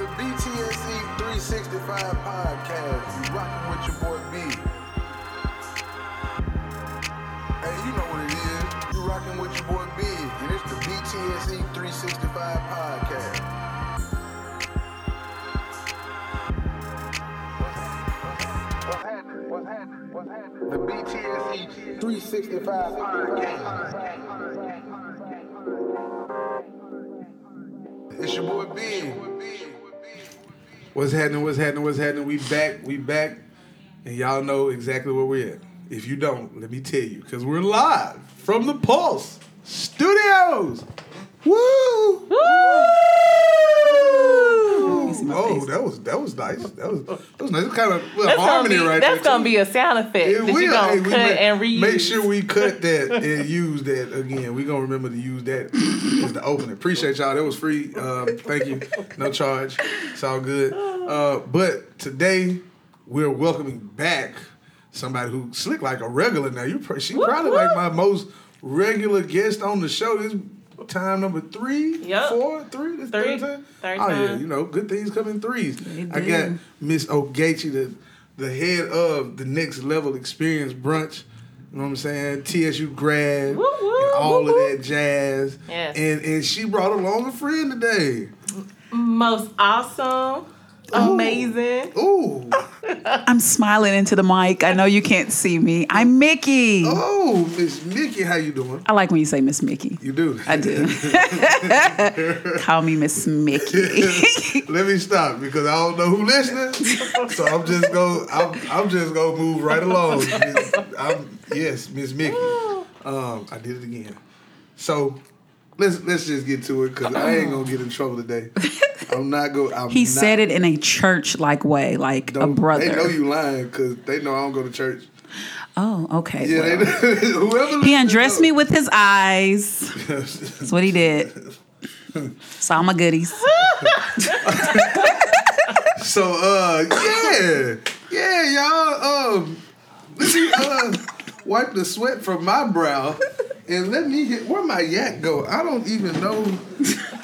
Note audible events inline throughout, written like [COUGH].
the BTSE 365 podcast. You rocking with your boy B. Hey, you know what it is. You rocking with your boy B, and it's the BTSE 365 podcast. What's happening? What's happening? The BTSE 365 podcast. It's your boy B. What's happening? What's happening? What's happening? We back. We back, and y'all know exactly where we're at. If you don't, let me tell you, because we're live from the Pulse Studios. Woo! Oh, that was that was nice. That was that was nice. It kind of That's gonna harmony be right that's there. gonna too. be a sound effect It that will. gonna Hey, cut make, and reuse. Make sure we cut [LAUGHS] that and use that again. We're gonna remember to use that as the opening. Appreciate y'all. That was free. Um, thank you. No charge. It's all good. Uh, but today we're welcoming back somebody who slick like a regular now. You pr- she probably like my most regular guest on the show. This time number three, Yup. four, three, this Three. third time. Third oh yeah, you know, good things come in threes. I got Miss Ogechi, the the head of the next level experience brunch. You know what I'm saying? TSU grad, Woo, woo, and all woo, of that jazz. Yes. And and she brought along a friend today. Most awesome, amazing. Ooh, I'm smiling into the mic. I know you can't see me. I'm Mickey. oh, Miss Mickey, how you doing? I like when you say Miss Mickey. You do. I do. [LAUGHS] Call me Miss Mickey. [LAUGHS] Let me stop because I don't know who listening. so I'm just go. I'm, I'm just gonna move right along. [LAUGHS] I'm, yes, Miss Mickey. Um, I did it again. So let's let's just get to it because I ain't gonna get in trouble today. [LAUGHS] I'm not go. I'm he not, said it in a church-like way, like a brother. They know you lying because they know I don't go to church. Oh, okay. Yeah, well. they, [LAUGHS] whoever He undressed me with his eyes. That's what he did. [LAUGHS] Saw my goodies. So uh yeah. Yeah, y'all. Um uh wipe the sweat from my brow and let me hit where my yak go. I don't even know.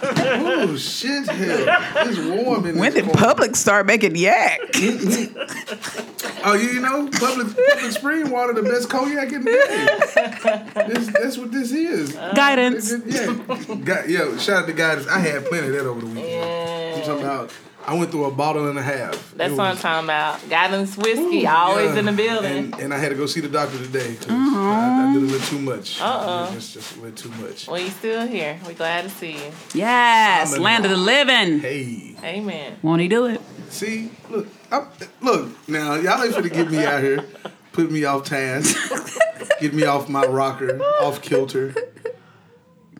Oh shit hell. It's warm in When did corner. public start making yak? [LAUGHS] Oh, you, you know, public public spring water the best cognac in the game. This, that's what this is. Guidance. Yeah. Got, yo, shout out to guys. I had plenty of that over the weekend. I'm talking about I went through a bottle and a half. That's It what I'm talking about. Guidance whiskey, Ooh, always yeah. in the building. And, and I had to go see the doctor today. 'cause I, I mm-hmm. did a little too much. Uh-oh. It's just a little too much. well, you still here. We're glad to see you. Yes, I'm land of the living. Hey, Amen. Won't he do it? see, look, I, look. Now y'all ain't finna get me out here, put me off task, [LAUGHS] get me off my rocker, off kilter.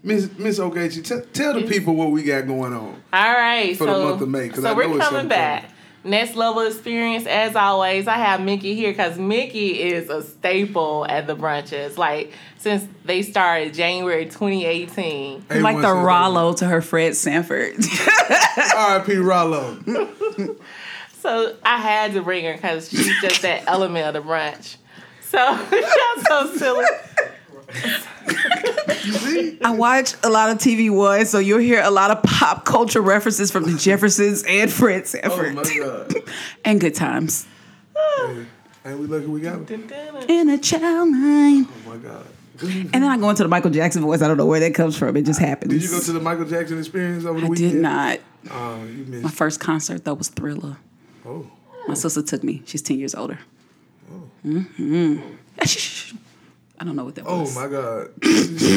Miss Miss Ogechi, t- tell the people what we got going on. All right. For the so, month of May, 'cause so I know we're coming something back. Next level experience, as always. I have Mickey here because Mickey is a staple at the brunches. Like since they started January 2018. Hey, like the says- Rollo to her Fred Sanford. [LAUGHS] R.I.P. Rollo. [LAUGHS] So I had to bring her because she's just that element of the brunch. So [LAUGHS] y'all so silly. You see? I watch a lot of TV One, so you'll hear a lot of pop culture references from the Jeffersons and Fred Oh Sanford. my God. [LAUGHS] and good times. Hey, ain't we lucky we got him? In a child mind. Oh my God. And then I go into the Michael Jackson voice. I don't know where that comes from. It just happens. Did you go to the Michael Jackson experience over the I weekend? did not. Oh, you My first concert though was Thriller. Oh. My sister took me. She's ten years older. hmm I don't know what that Oh was. my God. [COUGHS]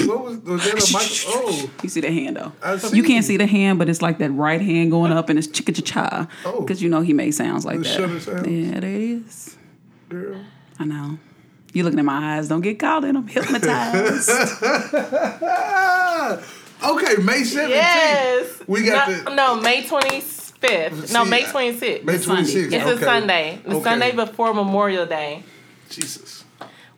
what was, was that a [LAUGHS] Michael? Oh. You see the hand though. I You can't see the hand, but it's like that right hand going up and it's chicka cha cha. Oh. Because you know he made sounds like The that. shudder sounds. Yeah, there it is. Girl. I know. You looking at my eyes? Don't get caught in them. [LAUGHS] Hypnotized. Okay, May 17th. Yes. We got no, the. no May 25th. No, May 26th. May 26th. it's okay. a Sunday. The Okay. Sunday before Memorial Day. Jesus.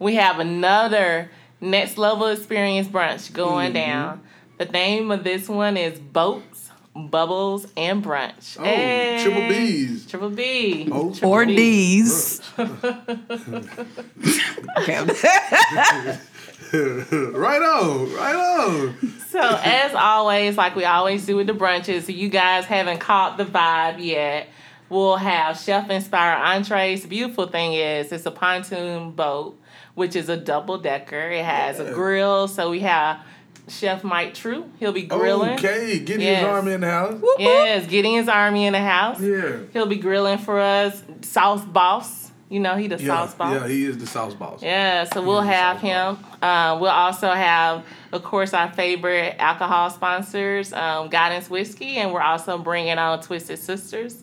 We have another next level experience brunch going Mm-hmm. down. The name of this one is Boats Bubbles and Brunch. Oh, triple B's. Triple B. Oh, Or B. D's. [LAUGHS] okay. [LAUGHS] right on, right on. So as always, like we always do with the brunches, if you guys haven't caught the vibe yet, we'll have chef inspired entrees. The beautiful thing is it's a pontoon boat, which is a double decker. It has a grill, so we have Chef Mike True. He'll be grilling. Okay, get Yes. his arm in the house. Yes, getting his army in the house. Yeah. He'll be grilling for us. Sauce boss. You know he the Yeah, sauce boss. yeah, he is the sauce boss. Yeah, so we'll have him. Um, we'll also have, of course, our favorite alcohol sponsors, um, Guidance Whiskey, and we're also bringing on Twisted Sisters,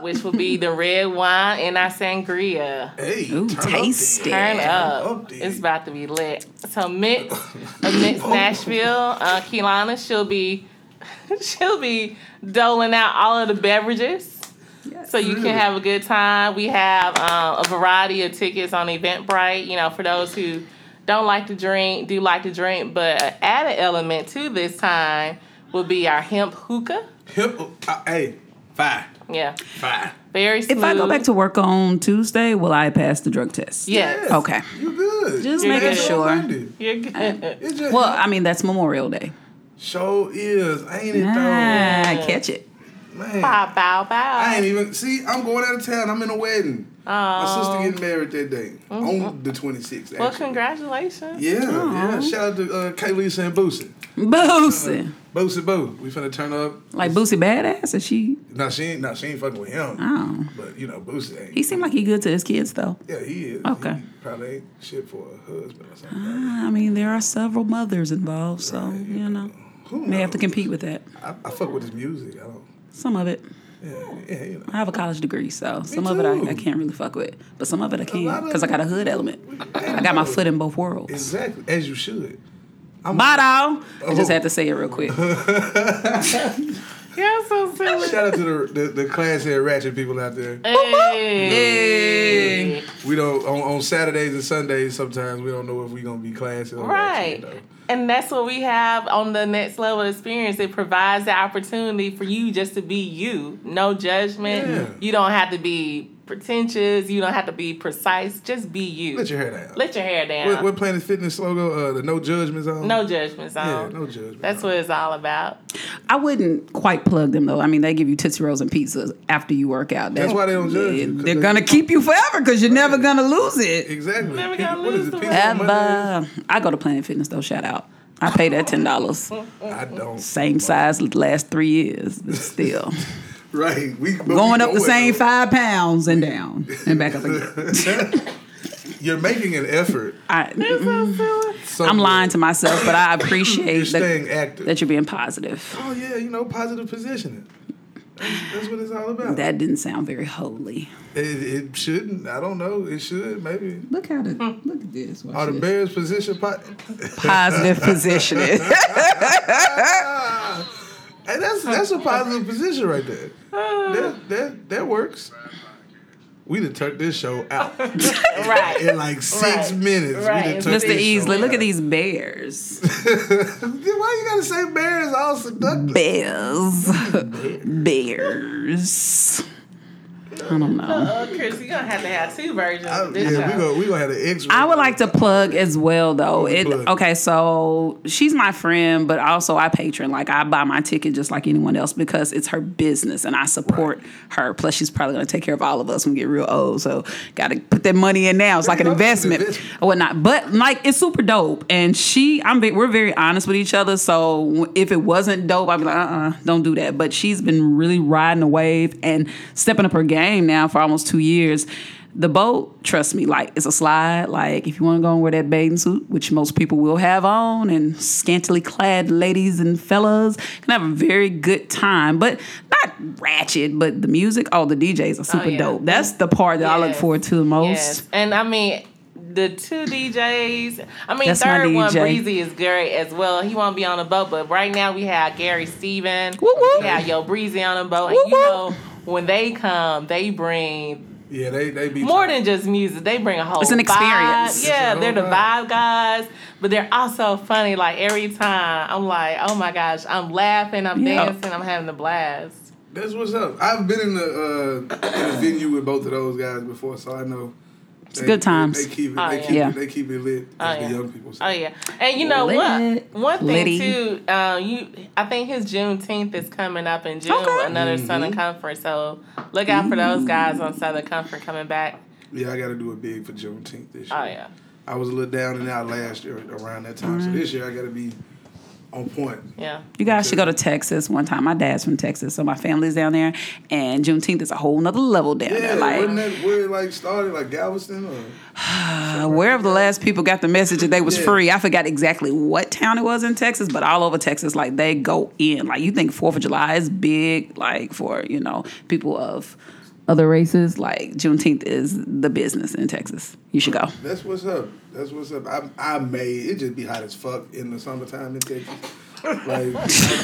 which will be the red wine and our sangria. Hey, Ooh, turn tasty. then. Turn up. up. It's about to be lit. So Mix, [LAUGHS] uh, Mix Nashville, uh, Keelana, she'll be, [LAUGHS] she'll be doling out all of the beverages. So you can have a good time. We have um, a variety of tickets on Eventbrite. You know, for those who don't like to drink, do like to drink, but add an added element to this time will be our hemp hookah. Hip, uh, hey, fine, Yeah, fine. very smooth. If I go back to work on Tuesday, will I pass the drug test? yes, Okay. You good? Just You're making good. sure. You're good. It's just, Well, I mean, that's Memorial Day. show is, ain't it Ah, though? catch it. Man, bow, bow, bow. I ain't even see. I'm going out of town. I'm in a wedding. My sister getting married that day mm-hmm. on the 26th. Well, actually. congratulations. Yeah, yeah. Mm-hmm. Shout out to uh, Kaylisa and Boosie. Boosie. Uh, Boosie Boo. We finna turn up. Like Boosie badass, or she? Nah, she ain't. Nah, she ain't fucking with him. Oh. But you know, Boosie ain't. He seemed like he good to his kids, though. yeah, he is. Okay. He probably ain't shit for a husband or something. Ah, I mean, there are several mothers involved, so, you know, Who may have to compete with that. I, I fuck with his music. I don't. Some of it. Yeah, yeah, you know. I have a college degree, so some of it I. I can't really fuck with. But some of it I can because I got a hood element. I got my foot in both worlds. Exactly, as you should. I'm Bye, doll. I oh. just Oh. had to say it real quick. [LAUGHS] Yeah, so silly. Shout out to the the, the class head ratchet people out there. Hey. We don't on, on Saturdays and Sundays. Sometimes we don't know if we're gonna be classy or Right. ratchet. And that's what we have on the next level experience. It provides the opportunity for you just to be you. No judgment. Yeah. You don't have to be pretentious. You don't have to be precise. Just be you. Let your hair down. Let your hair down. What, what Planet Fitness logo? Uh, the No Judgment Zone. no judgment zone. Yeah, no judgment. That's what it's all about. I wouldn't quite plug them though. I mean, they give you Tootsie Rolls and pizzas after you work out. That's That- why they don't judge you, 'cause They're they- gonna keep you forever because you're never gonna lose it. Exactly. Never gonna what lose it? the Pizza? Ever. I go to Planet Fitness though. Shout out. I pay that ten dollars. [LAUGHS] I don't. Same size last three years, but [LAUGHS] still Right. We but we going up the same though. five pounds and down and back up again. [LAUGHS] You're making an effort. I, I'm lying to myself, but I You're appreciate staying that, active. that you're being positive. oh yeah, you know, positive positioning. That's, that's what it's all about. That didn't sound very holy. it, it shouldn't. I don't know. It should maybe. Look how the look at this. Watch Are the. Bears position? Po- positive positioning. [LAUGHS] [LAUGHS] Hey, that's that's a positive position right there. Uh. That that that works. We done turned this show out [LAUGHS] Right. in like six Right. minutes. We Right. done Mr. Easley, look out. at these bears. [LAUGHS] Why you gotta say Bears all seductive? Bears. Bears. I don't know. Uh, Chris, you're gonna have to have two versions I- of this yeah, we show. gonna we gonna have the X. I would like to plug as well though. It okay, so she's my friend, but also I patron. Like I buy my ticket just like anyone else because it's her business and I support her. Plus she's probably gonna take care of all of us when we get real old. So gotta put that money in now. It's like an Bring it up, it's an investment investment. or whatnot. But like it's super dope. And she I'm ve- we're very honest with each other. So if it wasn't dope, I'd be like, uh uh-uh, uh, do not do that. But she's been really riding the wave and stepping up her game now for almost two years. The boat, trust me, like it's a slide. Like if you want to go and wear that bathing suit, which most people will have on, and scantily clad ladies and fellas can have a very good time, but not ratchet. But the music, oh, the DJs are super oh, yeah. dope. That's the part that I look forward to the most. Yes, and I mean the two DJs. I mean, That's third one Breezy is great as well. He won't be on the boat, but right now we have Gary Steven. Woo, woo. We have Yo Breezy on the boat, and Woo, you know when they come, they bring Yeah, they they be More tight. than just music, they bring a whole. It's an vibe. experience. Yeah, they're the vibe. vibe guys, but they're also funny. Like every time, I'm like, oh my gosh, I'm laughing, I'm Yeah. dancing, I'm having a blast. That's what's up. I've been in the uh, in a venue with both of those guys before, so I know. It's good times. They, keep it. Oh, they yeah. keep Yeah. it. They keep it lit. Oh, As yeah. the young people say. Oh yeah, and you know what? Lit. One thing Litty. too, uh, you I think his Juneteenth is coming up in June. Okay. Another Mm-hmm. Southern Comfort, so look out for those guys on Southern Comfort coming back. Yeah, I got to do it big for Juneteenth this year. Oh yeah, I was a little down and out last year around that time, so this year I got to be on point. yeah. You guys should go to Texas one time. My dad's from Texas, so my family's down there, and Juneteenth is a whole nother level down Yeah, there. Like wasn't that where it like started, like Galveston? Or? [SIGHS] uh, wherever the last people got the message that they was Yeah. free. I forgot exactly what town it was in Texas, but all over Texas, like they go in. Like you think Fourth of July is big, like for you know people of other races. Like Juneteenth is the business in Texas. You should go. That's what's up. That's what's up. I, I may it just be hot as fuck in the summertime in Texas. Like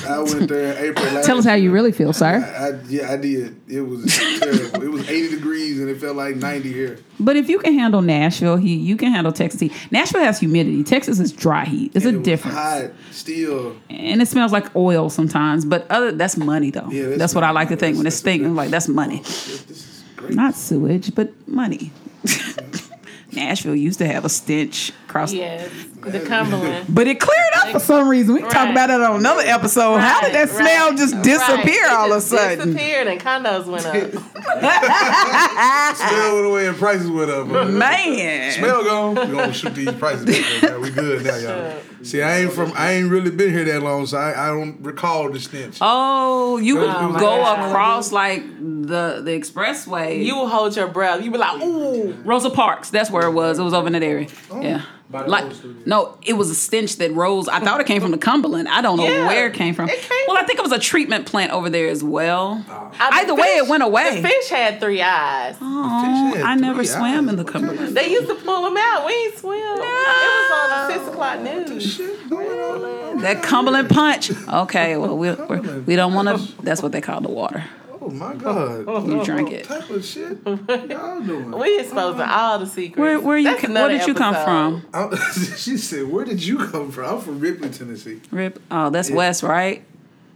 I, went there in April. Last Tell us how you really feel, sir. I, I, yeah, I did. It was terrible. It was 80 degrees and it felt like 90 here. But if you can handle Nashville heat, you can handle Texas heat. Nashville has humidity. Texas is dry heat. It's And a it difference. Hot, still. and it smells like oil sometimes. But other that's money though. Yeah, that's, that's what I like to think when it's thinking like that's money, This, this is great. not sewage, but money. [LAUGHS] Nashville used to have a stench across. Yes, the Cumberland. [LAUGHS] But it cleared up for some reason. We can talk about it on another episode. How did that smell right, just disappear right. It all of a just sudden? Disappeared and condos went up. [LAUGHS] Smell went away and prices went up. Man. Smell gone. We gonna shoot these prices back. Now we good now, y'all. [LAUGHS] See, I ain't from. I ain't really been here that long, so I, I don't recall the stench. Oh, you would Oh go God. across like the the expressway. You will hold your breath. You would be like, ooh. Rosa Parks. That's where it was. It was over in that area. Oh. yeah. By Like studio. no, it was a stench that rose. I thought it came from the Cumberland. I don't know Yeah, where it came from. it came well, I think it was a treatment plant over there as well. Uh, Either the way, it went away. The fish had three eyes. Oh, I never three swam eyes. in the Cumberland. They used to pull them out. We ain't swim. No. It was on the six o'clock news. Shit going on. That Cumberland punch. Okay, well we we're, we don't want to. That's what they call the water. Oh my [LAUGHS] god. You drink it. What type of shit [LAUGHS] y'all doing? We exposing all the secrets. Where where you That's where another did you come from? I'm- [LAUGHS] she said, "Where did you come from?" I'm from Ripley, Tennessee, Rip. Oh, that's West, right?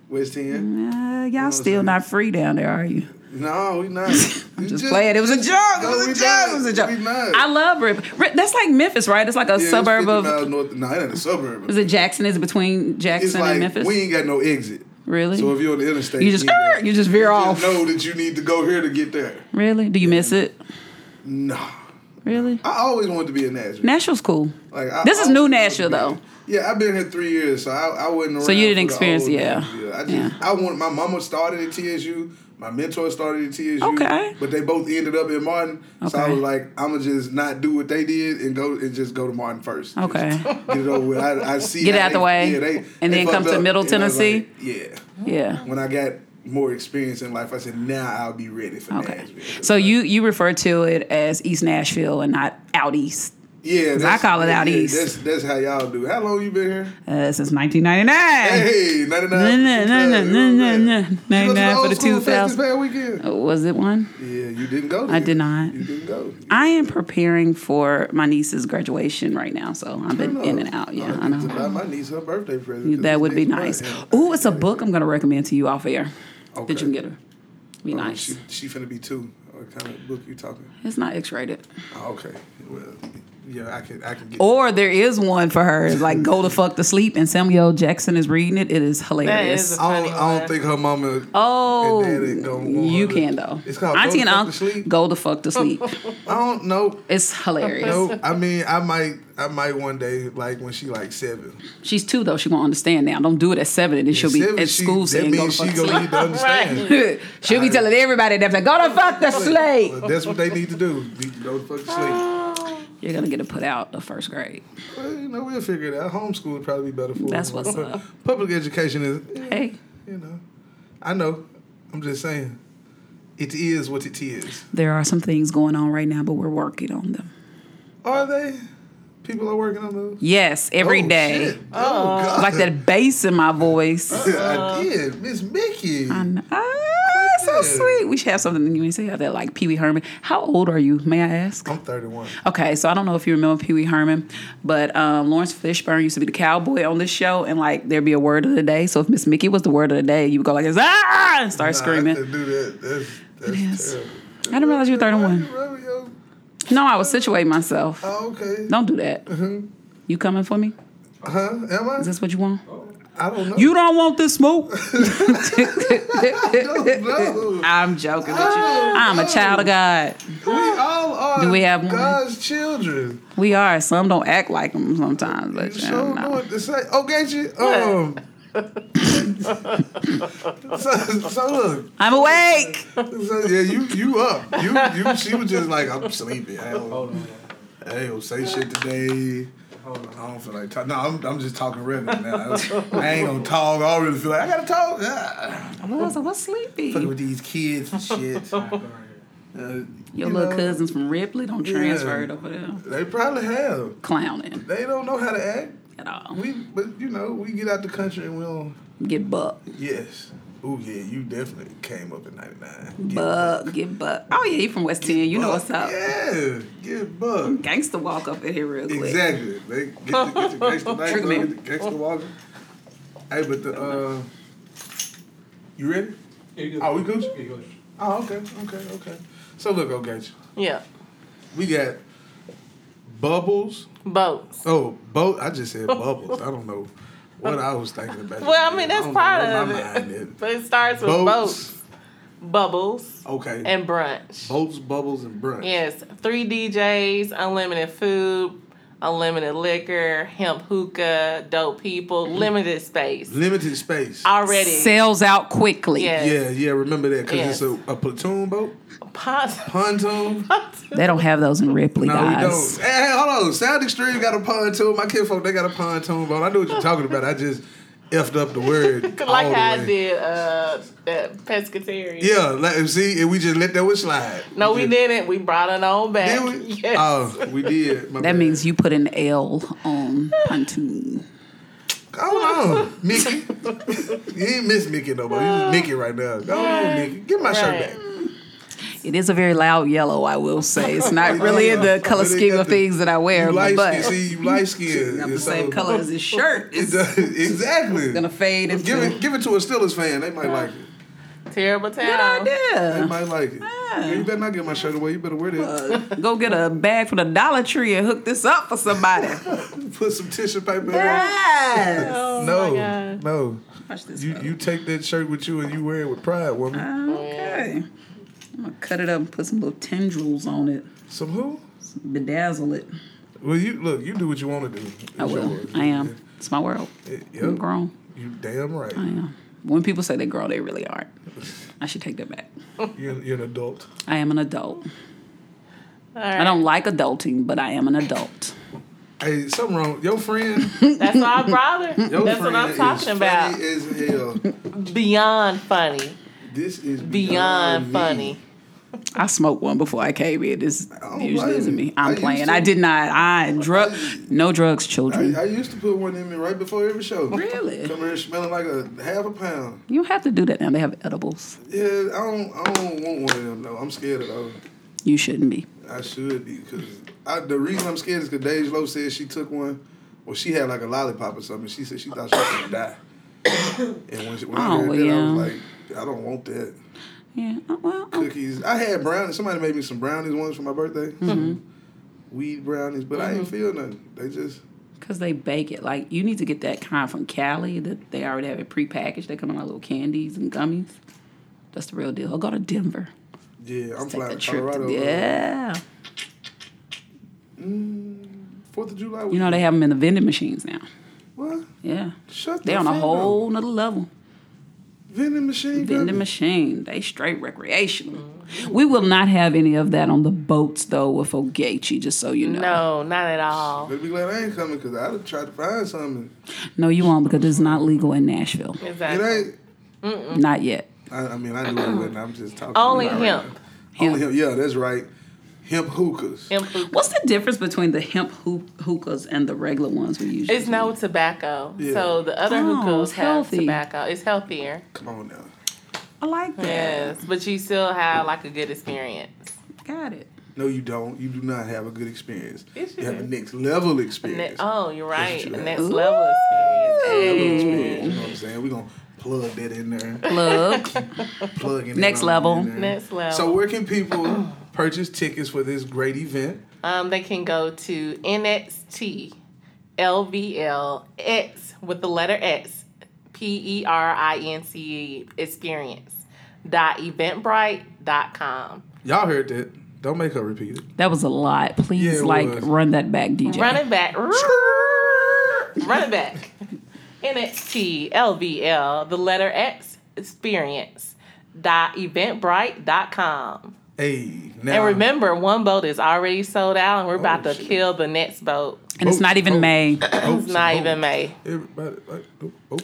West End. Uh, y'all still not free down there, are you? No, we not. I'm just playing. It was a joke. It No, was a joke. It was a not. joke. I love Rip. Rip. That's like Memphis, right? It's like a Yeah, it's suburb 50 of. miles north. No, it ain't a suburb. Is it Jackson? Is it between It's Jackson like and Memphis? we ain't got no exit. Really? So if you're on the interstate, you just er, to- you just veer you off. Just know that you need to go here to get there. Really? Do you miss it? No, Really? I always wanted to be in Nashville. Nashville's cool. Like I This is new Nashville, though. Yeah, I've been here three years, so I, I wasn't. So you didn't experience- old yeah. I just Yeah. I want my mama started at TSU. My mentor started at TSU. Okay. But they both ended up in Martin. So I was like, I'm gonna just not do what they did and go and just go to Martin first. Just Okay. [LAUGHS] get it over with. I, I see. Get it out the way, Yeah, they, and they then come to up. Middle was like, Tennessee? yeah. Yeah. When I got more experience in life, I said, now I'll be ready for Okay. Nashville. So you you refer to it as East Nashville and not out east yeah, I call it out yeah, east. That's that's how y'all do. How long you been here? uh, since 1999. Hey, 99. No, no, no, no, no, no, no. You go to 99 for the school fest 2000. This past weekend. Was it one? Yeah, you didn't go. I did not. You didn't go. I am preparing for my niece's graduation right now, so I've been in and out. Yeah, I I to know. my niece her birthday present. That would be nice. Oh, it's a book I'm going to recommend to you off air that Okay. you can get her. Be Oh, nice. She, she finna be two. What kind of book you talking? It's not X-rated. Oh, okay. Well, yeah, I can. I can get. Or there is one for her, like "Go to Fuck to Sleep," and Samuel Jackson is reading it. It is hilarious. is a- I don't, funny I don't think her mama. Oh, and daddy oh, don't you can though. It's called Auntie Go and to Fuck Uncle to Sleep? go to fuck to sleep. I don't know. It's hilarious. No, I mean, I might, I might one day, like when she like seven. She's two though. She won't understand now. Don't do it at seven, and then she'll be at she- school that saying "Go to fuck she to gonna sleep." need to understand. [LAUGHS] Right. She'll be telling everybody that like, "Go to fuck to sleep." That's what they need to do. Go to Fuck to fucking sleep. You're gonna get it put out of first grade. Well, you know, we'll figure it out. Homeschool would probably be better for That's what's [LAUGHS] up. Public education is, eh, Hey, you know, I know. I'm just saying, it is what it is. there are some things going on right now, but we're working on them. Are they? People are working on those. Yes, every Oh, day. shit. Oh, God. Like that bass in my voice. [LAUGHS] I did, Miss Mickey. I know. That's so sweet. We should have something you can say that like Pee Wee Herman. How old are you? May I ask? I'm 31. Okay, so I don't know if you remember Pee Wee Herman, but um, Laurence Fishburne used to be the cowboy on this show, and like there'd be a word of the day. So if Miss Mickey was the word of the day, you would go like this, ah, and start Nah, screaming. I do that. That's, that's is. terrible. I didn't realize you were 31. Really, yo? No, I was situating myself. Oh, okay. Don't do that. You coming for me? Huh? Am I? Is this what you want? I don't know. You don't want this smoke? [LAUGHS] [LAUGHS] no. I'm joking with you. I'm a child of God. We all are Do we have one? God's children. We are. Some don't act like them sometimes, but You yeah, sure know no. what to say. Oh, get you. Um. [LAUGHS] so, so look, I'm awake. so, yeah, you you up. You you. She was just like, I'm sleepy. I don't, I ain't gonna say shit today. I don't feel like talking. No, I'm, I'm just talking regular now. I ain't gonna talk. I don't really feel like I gotta talk. Ah, I was, I was sleepy. fucking with these kids and shit. [LAUGHS] Uh, Your you little know, cousins from Ripley don't Yeah. transfer it over there. They probably have. Clowning They don't know how to act. at all. We, but you know, we get out the country and we don't. Get buck. Yes. Oh yeah, you definitely came up in '99. Get Buck. Get buck. Oh, yeah, you from West 10. You know what's up. Yeah, get buck. Gangster walk up in here real quick. Exactly. They get the, get the [LAUGHS] gangster night, Trigger me. get the gangster walking. Hey, but the uh, you ready? Yeah, you. Oh, we good? Yeah, you good. Oh, okay, okay, okay. So look, okay, Yeah. we got bubbles. Boats. Oh, boat. I just said bubbles. I don't know what I was thinking about. [LAUGHS] Well, I mean that's don't part of it. [LAUGHS] But it starts with Boats. boats, bubbles, Okay. and brunch. boats, bubbles, and brunch. Yes, three DJs, unlimited food, unlimited liquor, hemp hookah, dope people, mm-hmm. limited space. Limited space. Already. Sells out quickly. Yes. Yeah, yeah. Remember that because Yes. it's a, a platoon boat, Pos- [LAUGHS] pontoon. They don't have those in Ripley, No, we guys. don't. Hey, hey, hold on. Sound Extreme got a pontoon. My kinfolk, they got a pontoon boat. I know what you're talking about. I just effed up the word. [LAUGHS] like how I did uh, at Pescatarian. Yeah, like, see, and we just let that one slide. No, we just- didn't. We brought it on back. Did we? [LAUGHS] Yes. Oh, we did. My That bad. means you put an L on pontoon. Hold on, Mickey. [LAUGHS] you ain't miss Mickey no more. You just Mickey right now. Go on, Mickey. Get my shirt back. It is a very loud yellow, I will say. It's not [LAUGHS] really in the color scheme of the- things that I wear, You light but skin. See, you light skin. [LAUGHS] got the same color as his shirt. [LAUGHS] It does, exactly. gonna fade into Give it, give it to a Steelers fan. They might like it. Terrible town. good town. They idea. might like it. Yeah, you better not get my shirt away. You better wear that. Uh, go get a bag from the Dollar Tree and hook this up for somebody. Put some tissue paper in it. yes. Oh my No, God. no. Watch this. You you take that shirt with you and you wear it with pride, woman. Okay. Oh, I'm gonna cut it up and put some little tendrils on it. Some who? Bedazzle it. Well, you look. You do what you want to do. I will. yours. I am. It's my world. It- I'm yep. grown. You damn right. I am. When people say they grow, they really aren't. I should take that back. You're, you're an adult. I am an adult. All I don't like adulting, but I am an adult. Hey, something wrong. Your friend. [LAUGHS] That's my brother. Your That's friend what I'm is talking about. Funny as hell. Beyond funny. This is Beyond me. funny. I smoked one before I came in. This don't usually blame isn't me. I I'm used playing. to. I did not. I drug. No drugs, children. I, I used to put one in me right before every show. Really? Come here smelling like a half a pound. you have to do that now. They have edibles. Yeah, I don't. I don't want one of them though. I'm scared of those. You shouldn't be. I should be because the reason I'm scared is because Dej Loaf said she took one. Well, she had like a lollipop or something. She said she thought she was gonna die. [COUGHS] and when, she, when I Oh, heard well, that, I yeah. was like, I don't want that. Yeah. oh, Well, oh, Cookies. I had brownies. Somebody made me some brownies once for my birthday. Mm-hmm. Some weed brownies, but I ain't feel nothing. They just Because they bake it. Like, you need to get that kind from Cali that they already have it prepackaged. They come in like little candies and gummies. That's the real deal. I'll go to Denver. yeah. I'm Take flying a to trip. Colorado. To, uh, yeah. Fourth of July. You know, they have them in the vending machines now. what? Yeah. Shut They're on a whole up. nother level. Vending machine. Vending got- machine. They straight recreational. Mm-hmm. We will not have any of that on the boats though with Ogechi, just so you know. No, not at all. Better be glad I ain't coming because I'd have tried to find something. No, you won't because it's not legal in Nashville. It Exactly. ain't. Not yet. I, I mean, I knew it wasn't. I'm just talking. Only him. Right now. Only him. Yeah, that's right. Hemp hookahs. Hemp hookah. What's the difference between the hemp hook- hookahs and the regular ones we usually? It's no tobacco. Yeah. So the other Oh, hookahs it's have healthy. tobacco. It's healthier. Come on now. I like that. Yes, but you still have like a good experience. Got it. No, you don't. You do not have a good experience. Yes, you you have a next level Ne- experience. oh, you're right. you The have. next level experience. Level experience. You know what I'm saying? We're gonna plug that in there. Plug. Plug in Next that level. Next level. So where can people [CLEARS THROAT] purchase tickets for this great event? Um, they can go to NXT LVL X with the letter X P E R I N C E experience dot eventbrite dot com. Y'all heard that. Don't make her repeat it. That was a lot. Please, Yeah, like, was. run that back, DJ. Run it back. Run it back. NXT LVL the letter X experience dot eventbrite dot com. Hey, now And remember, one boat is already sold out, and we're about Oh, to shit. kill the next boat. And it's not even. May. it's It's not even May. Everybody, like.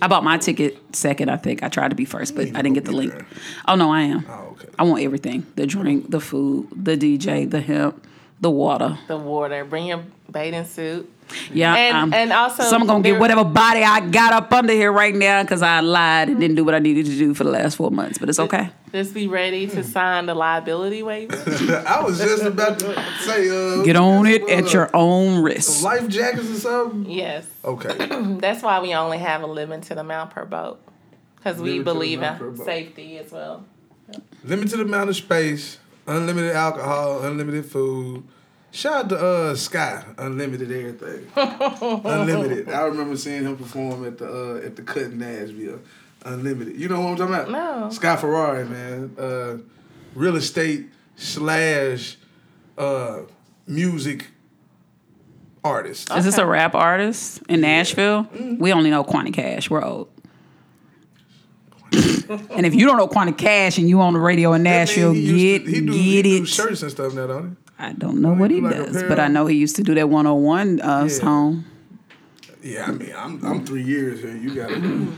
I bought my ticket second, I think. I tried to be first, but I didn't get the link. there. Oh, no, I am. Oh, okay. I want everything the drink, the food, the DJ, the hemp, the water. The water. Bring your bathing suit. Yeah. And- um, and also so I'm going to get whatever body I got up under here right now because I lied and didn't do what I needed to do for the last four months, but it's okay. Just be ready to sign the liability waiver. [LAUGHS] I was just about to say, uh, Get on it uh, at your own risk. life jackets or something. yes. Okay. [CLEARS THROAT] That's why we only have a limited amount per boat. Because we believe in safety as well. Limited amount of space, unlimited alcohol, unlimited food. Shout out to uh, Sky, unlimited everything, [LAUGHS] unlimited. I remember seeing him perform at the uh, at the Cut in Nashville, unlimited. You know what I'm talking about? No. Sky Ferrari, man, uh, real estate slash uh, music artist. Is this a rap artist in Nashville? We only know Quanti Cash. We're old. [LAUGHS] and if you don't know Quanti Cash and you on the radio in Nashville, He used get to- he do, get he do it. shirts and stuff now, don't I don't know what he like does, but I know he used to do that 101 uh, Yeah. song. Yeah, I mean, I'm I'm three years here. You got to.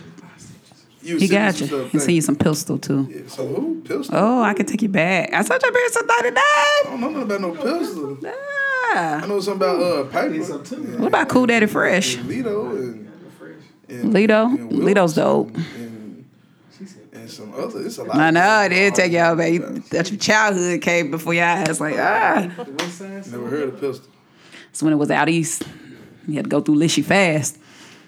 You He got you. stuff, He thank sent you some pistol too. Yeah, so who pistol? Oh, I can take you back. I saw your parents at 99. I don't know nothing about no pistol. Nah. I know something about uh paper. What about Cool Daddy Fresh? and Lito and, and Lito? and Lito's dope. And, and some other. It's a lot. I of know it people. did take y'all back. That your childhood came before your eyes. Like ah, Never heard of pistol. so when it was out east, you had to go through Lishy fast.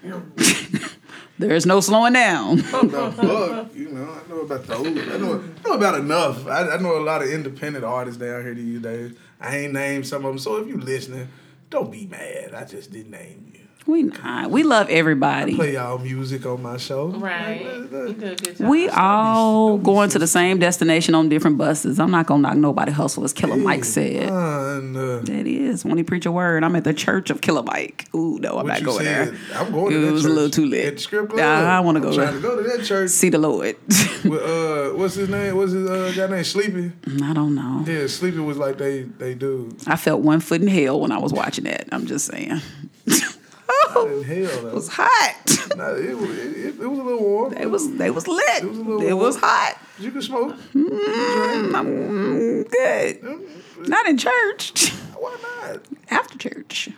[LAUGHS] There's no slowing down. About Buck, you know, I know about those. I know, I know about enough. I, I know a lot of independent artists down here these days. I ain't named some of them, so if you listening, don't be mad. I just didn't name you. We not. We love everybody. Play y'all music on my show. Right. Like, You look, do a good job. We all be going to the same destination on different buses. I'm not gonna knock nobody hustle, as Killer Mike said. uh, uh, That is when he preach a word. I'm at the church of Killer Mike. Ooh, no, I'm what not you going said, there. I'm going to It that was a little too late. At the strip club. Nah, I wanna go trying there. to go to that church. See the Lord. [LAUGHS] With, uh, what's his name? What's his uh, guy name? Sleepy. I don't know. Yeah, Sleepy was like they they do. I felt one foot in hell when I was watching that. I'm just saying. In oh, hell, it was hot. [LAUGHS] Nah, it, was, it, it, it was a little warm. It was they was lit. It was a little It was hot. You can smoke. Mm, I'm good. Not in church. [LAUGHS] Why not? After church.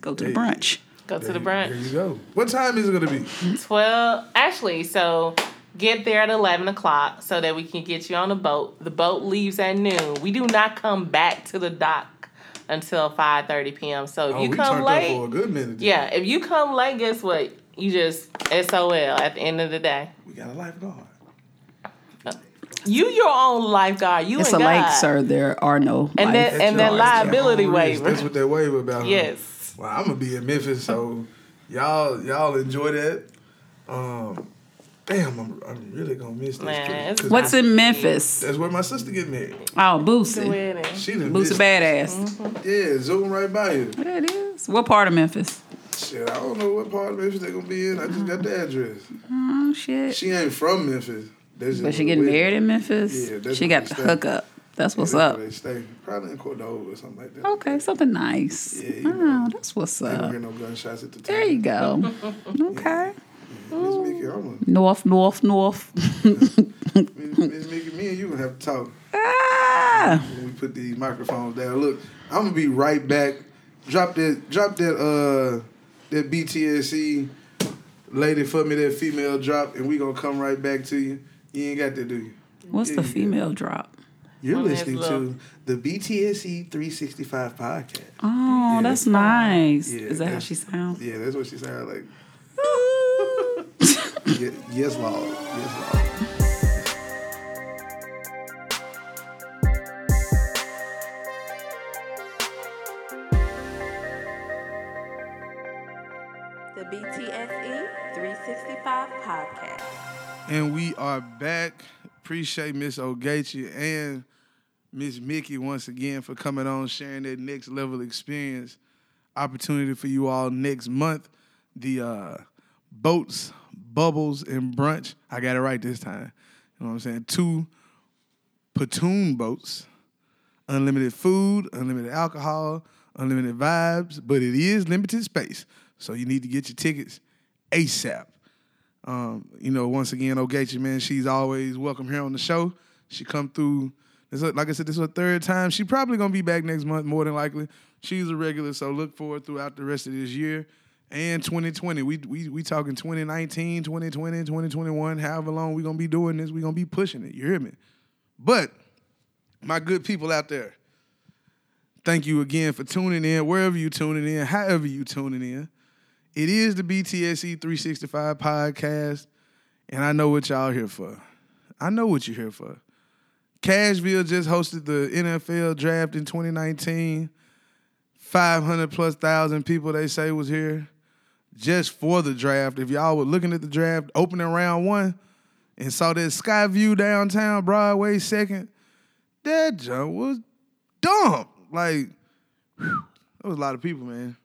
Go to the Hey. brunch. Go to the brunch. There you go. What time is it gonna be? 12. Actually, so get there at 11 o'clock so that we can get you on the boat. The boat leaves at noon. We do not come back to the dock until 5.30 p.m. So if Oh, you we come late, up for a good minute. then. yeah, if you come late, guess what? You just SOL at the end of the day. We got a lifeguard. You your own lifeguard. You It's a and lake, sir. There are no And life that- and your- that liability own waiver. That's what they waiver about. huh? Yes. Well, I'm gonna be in Memphis, so y'all y'all enjoy that. Um, damn, I'm, I'm really gonna miss this. Man, trip, What's in Memphis? That's where my sister get married. Oh, The Boosie. wedding. She done Boosie missed- badass. Mm-hmm. Yeah, zoom right by here. Yeah, it is. What part of Memphis? Shit, I don't know what part of Memphis they're gonna be in. I just got the address. Oh shit. She ain't from Memphis. That's just But she where getting the married in Memphis. Yeah, that's she got the stay. hookup. That's Yeah, what's that's up. where They stay probably in Cordova or something like that. Okay, something nice. Yeah, you oh, know. that's what's up. hear no gunshots at the time. There you go. [LAUGHS] Okay. Miss Mickey, I'm a, North, north, north. Miss Miss Mickey, me and you gonna have to talk ah. when we put these microphones down. Look, I'm gonna be right back. Drop that, drop that, uh, that BTSE lady for me, that female drop, and we gonna come right back to you. You ain't got that, do you? What's the Yeah. female drop? You're On listening to the BTSE 365 podcast. Oh, Yeah. that's nice. Yeah, Is that how she sounds? Yeah, that's what she sounded like. Ye- yes, Lord. Yes, Lord. The BTSE 365 podcast. And we are back. Appreciate Miss Ogechi and Miss Mickey once again for coming on, sharing that next level experience. Opportunity for you all next month. The uh, boats, bubbles, and brunch. I got it right this time. You know what I'm saying? Two platoon boats, unlimited food, unlimited alcohol, unlimited vibes, but it is limited space. So you need to get your tickets ASAP. Um, you know, once again, Ogechi, man, she's always welcome here on the show. She come through. This, like I said, this is her third time. She probably gonna be back next month, more than likely. She's a regular, so look forward throughout the rest of this year and 2020. We we we talking 2019, 2020, 2021. However long we're gonna be doing this, we're gonna be pushing it. You hear me? But my good people out there, thank you again for tuning in. Wherever you tuning in, however you tuning in. It is the BTSE 365 podcast, and I know what y'all here for. I know what you're here for. Cashville just hosted the NFL draft in 2019. 500 plus thousand people they say was here just for the draft. If y'all were looking at the draft opening round one and saw that sky view downtown Broadway second, that jump was dumb. Like, whew, there was a lot of people, man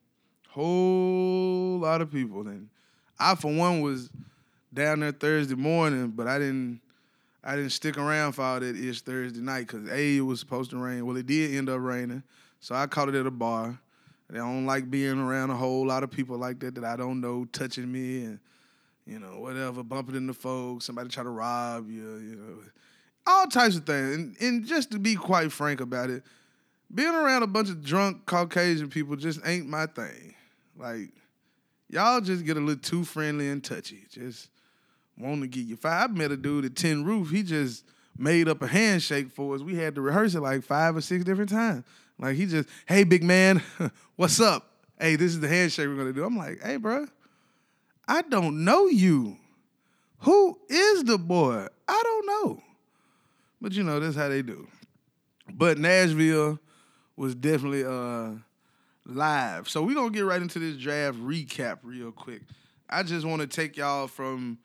whole lot of people. And I, for one, was down there Thursday morning, but I didn't. I didn't stick around for all that ish Thursday night because a it was supposed to rain. Well, it did end up raining, so I caught it at a bar. I don't like being around a whole lot of people like that that I don't know touching me and you know whatever, bumping into folks, somebody try to rob you, you know, all types of things. And, and just to be quite frank about it, being around a bunch of drunk Caucasian people just ain't my thing. Like, y'all just get a little too friendly and touchy. Just want to get you five. I met a dude at Tin Roof. He just made up a handshake for us. We had to rehearse it like five or six different times. Like he just, hey, big man, [LAUGHS] what's up? Hey, this is the handshake we're gonna do. I'm like, hey, bro, I don't know you. Who is the boy? I don't know. But you know, that's how they do. But Nashville was definitely uh live. So we're gonna get right into this draft recap real quick. I just want to take y'all from,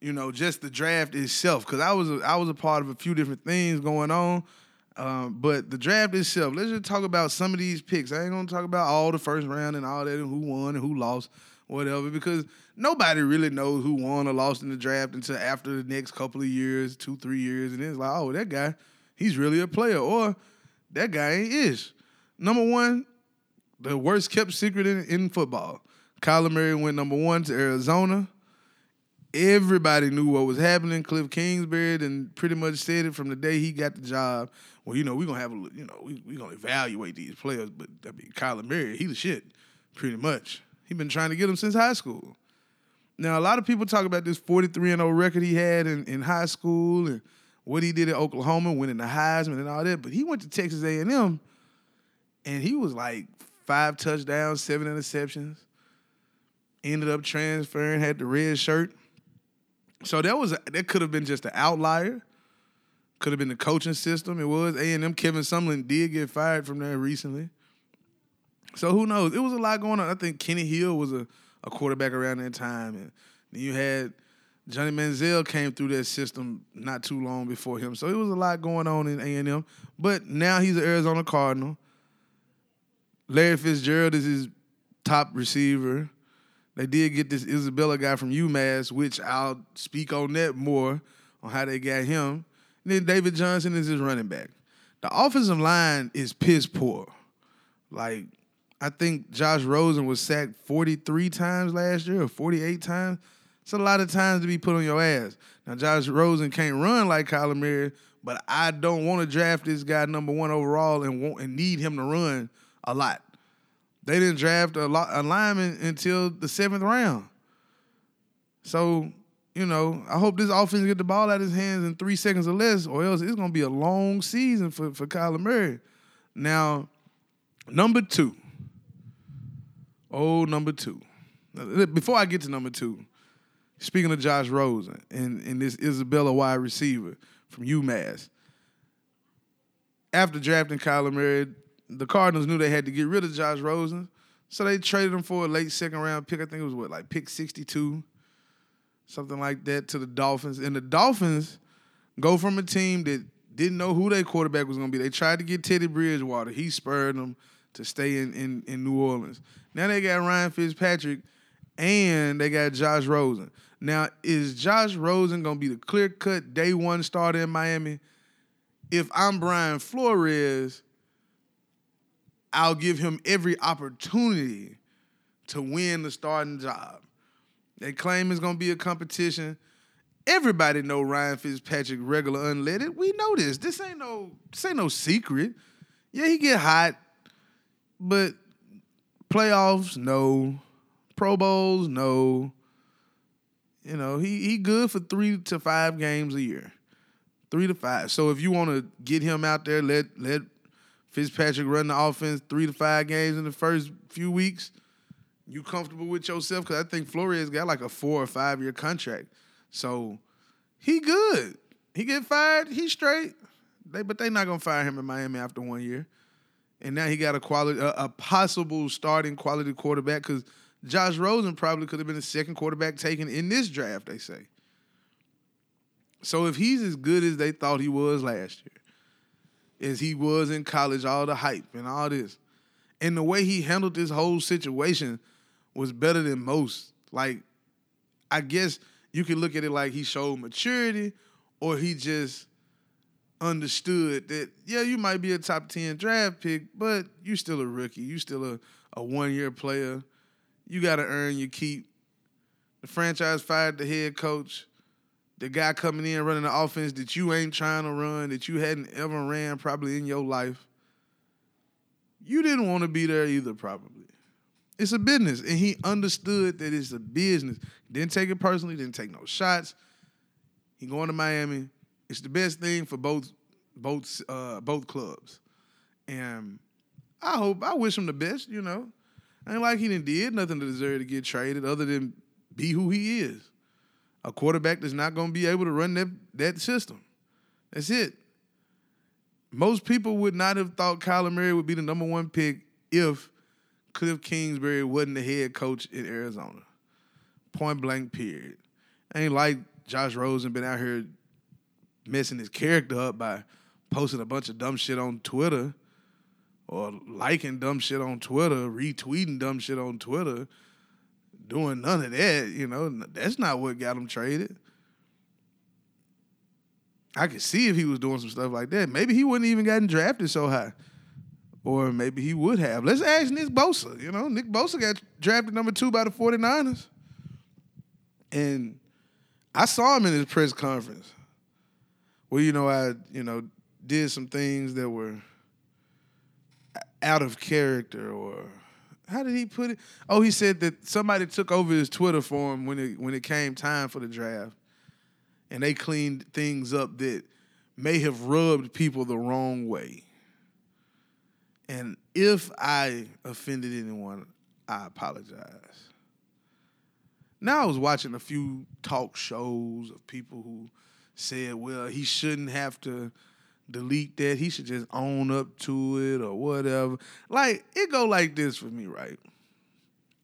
you know, just the draft itself, because I was a, I was a part of a few different things going on. Um, but the draft itself, let's just talk about some of these picks. I ain't gonna talk about all the first round and all that and who won and who lost, whatever, because nobody really knows who won or lost in the draft until after the next couple of years, two, three years, and it's like, oh, that guy, he's really a player, or that guy ain't ish. Number one, the worst kept secret in, in football. Kyler Murray went number one to Arizona. Everybody knew what was happening. Cliff Kingsbury and pretty much said it from the day he got the job. Well, you know, we're gonna have a you know, we we gonna evaluate these players, but I mean Kyler Murray, he the shit, pretty much. He been trying to get him since high school. Now a lot of people talk about this 43 and 0 record he had in, in high school and what he did at Oklahoma, winning the Heisman and all that. But he went to Texas A&M and he was like five touchdowns, seven interceptions. Ended up transferring, had the red shirt. So that was that could have been just an outlier. Could have been the coaching system. It was A and M. Kevin Sumlin did get fired from there recently. So who knows? It was a lot going on. I think Kenny Hill was a, a quarterback around that time, and then you had Johnny Manziel came through that system not too long before him. So it was a lot going on in A and M. But now he's an Arizona Cardinal. Larry Fitzgerald is his top receiver. They did get this Isabella guy from UMass, which I'll speak on that more on how they got him. And then David Johnson is his running back. The offensive line is piss poor. Like, I think Josh Rosen was sacked 43 times last year or 48 times. It's a lot of times to be put on your ass. Now, Josh Rosen can't run like Kyler Murray, but I don't want to draft this guy number one overall and want and need him to run a lot. They didn't draft a, lo- a lineman until the seventh round. So you know, I hope this offense get the ball out of his hands in three seconds or less, or else it's gonna be a long season for for Kyler Murray. Now, number two. Oh, number two. Before I get to number two, speaking of Josh Rosen and, and this Isabella wide receiver from UMass, after drafting Kyler Murray, the Cardinals knew they had to get rid of Josh Rosen. So they traded him for a late second round pick. I think it was what, like pick 62, something like that, to the Dolphins. And the Dolphins go from a team that didn't know who their quarterback was going to be. They tried to get Teddy Bridgewater. He spurred them to stay in, in, in New Orleans. Now they got Ryan Fitzpatrick and they got Josh Rosen. Now, is Josh Rosen going to be the clear cut day one starter in Miami? If I'm Brian Flores, I'll give him every opportunity to win the starting job. They claim it's gonna be a competition. Everybody know Ryan Fitzpatrick regular unleaded. We know this. This ain't no this ain't no secret. Yeah, he get hot, but playoffs, no. Pro Bowls, no. You know, he he good for three to five games a year. Three to five. So if you want to get him out there, let let Fitzpatrick running the offense three to five games in the first few weeks. You comfortable with yourself? Because I think Flores got like a four or five year contract. So he good. He get fired, he straight. They but they not gonna fire him in Miami after one year. And now he got a quality, a, a possible starting quality quarterback because Josh Rosen probably could have been the second quarterback taken in this draft. They say. So if he's as good as they thought he was last year, as he was in college, all the hype and all this, and the way he handled this whole situation was better than most. Like, I guess you could look at it like he showed maturity, or he just understood that yeah, you might be a top ten draft pick, but you're still a rookie. You're still a, a one year player. You got to earn your keep. The franchise fired the head coach the guy coming in running the offense that you ain't trying to run, that you hadn't ever ran probably in your life. You didn't want to be there either, probably. It's a business, and he understood that it's a business. Didn't take it personally, didn't take no shots. He going to Miami. It's the best thing for both both uh, both clubs, and I hope I wish him the best. You know, ain't like he didn't did nothing to deserve to get traded, other than be who he is a quarterback that's not going to be able to run that, that system. That's it. Most people would not have thought Kyler Murray would be the number one pick if Cliff Kingsbury wasn't the head coach in Arizona. Point blank, period. Ain't like Josh Rosen been out here messing his character up by posting a bunch of dumb shit on Twitter or liking dumb shit on Twitter, retweeting dumb shit on Twitter doing none of that. You know, that's not what got him traded. I could see if he was doing some stuff like that. Maybe he wouldn't even gotten drafted so high. Or maybe he would have. Let's ask Nick Bosa. You know, Nick Bosa got drafted number two by the 49ers. And I saw him in his press conference. Well, you know, I, you know, did some things that were out of character or how did he put it? Oh, he said that somebody took over his Twitter for him when it when it came time for the draft, and they cleaned things up that may have rubbed people the wrong way. And if I offended anyone, I apologize. Now I was watching a few talk shows of people who said, well, he shouldn't have to delete that. He should just own up to it or whatever. Like, it go like this for me, right?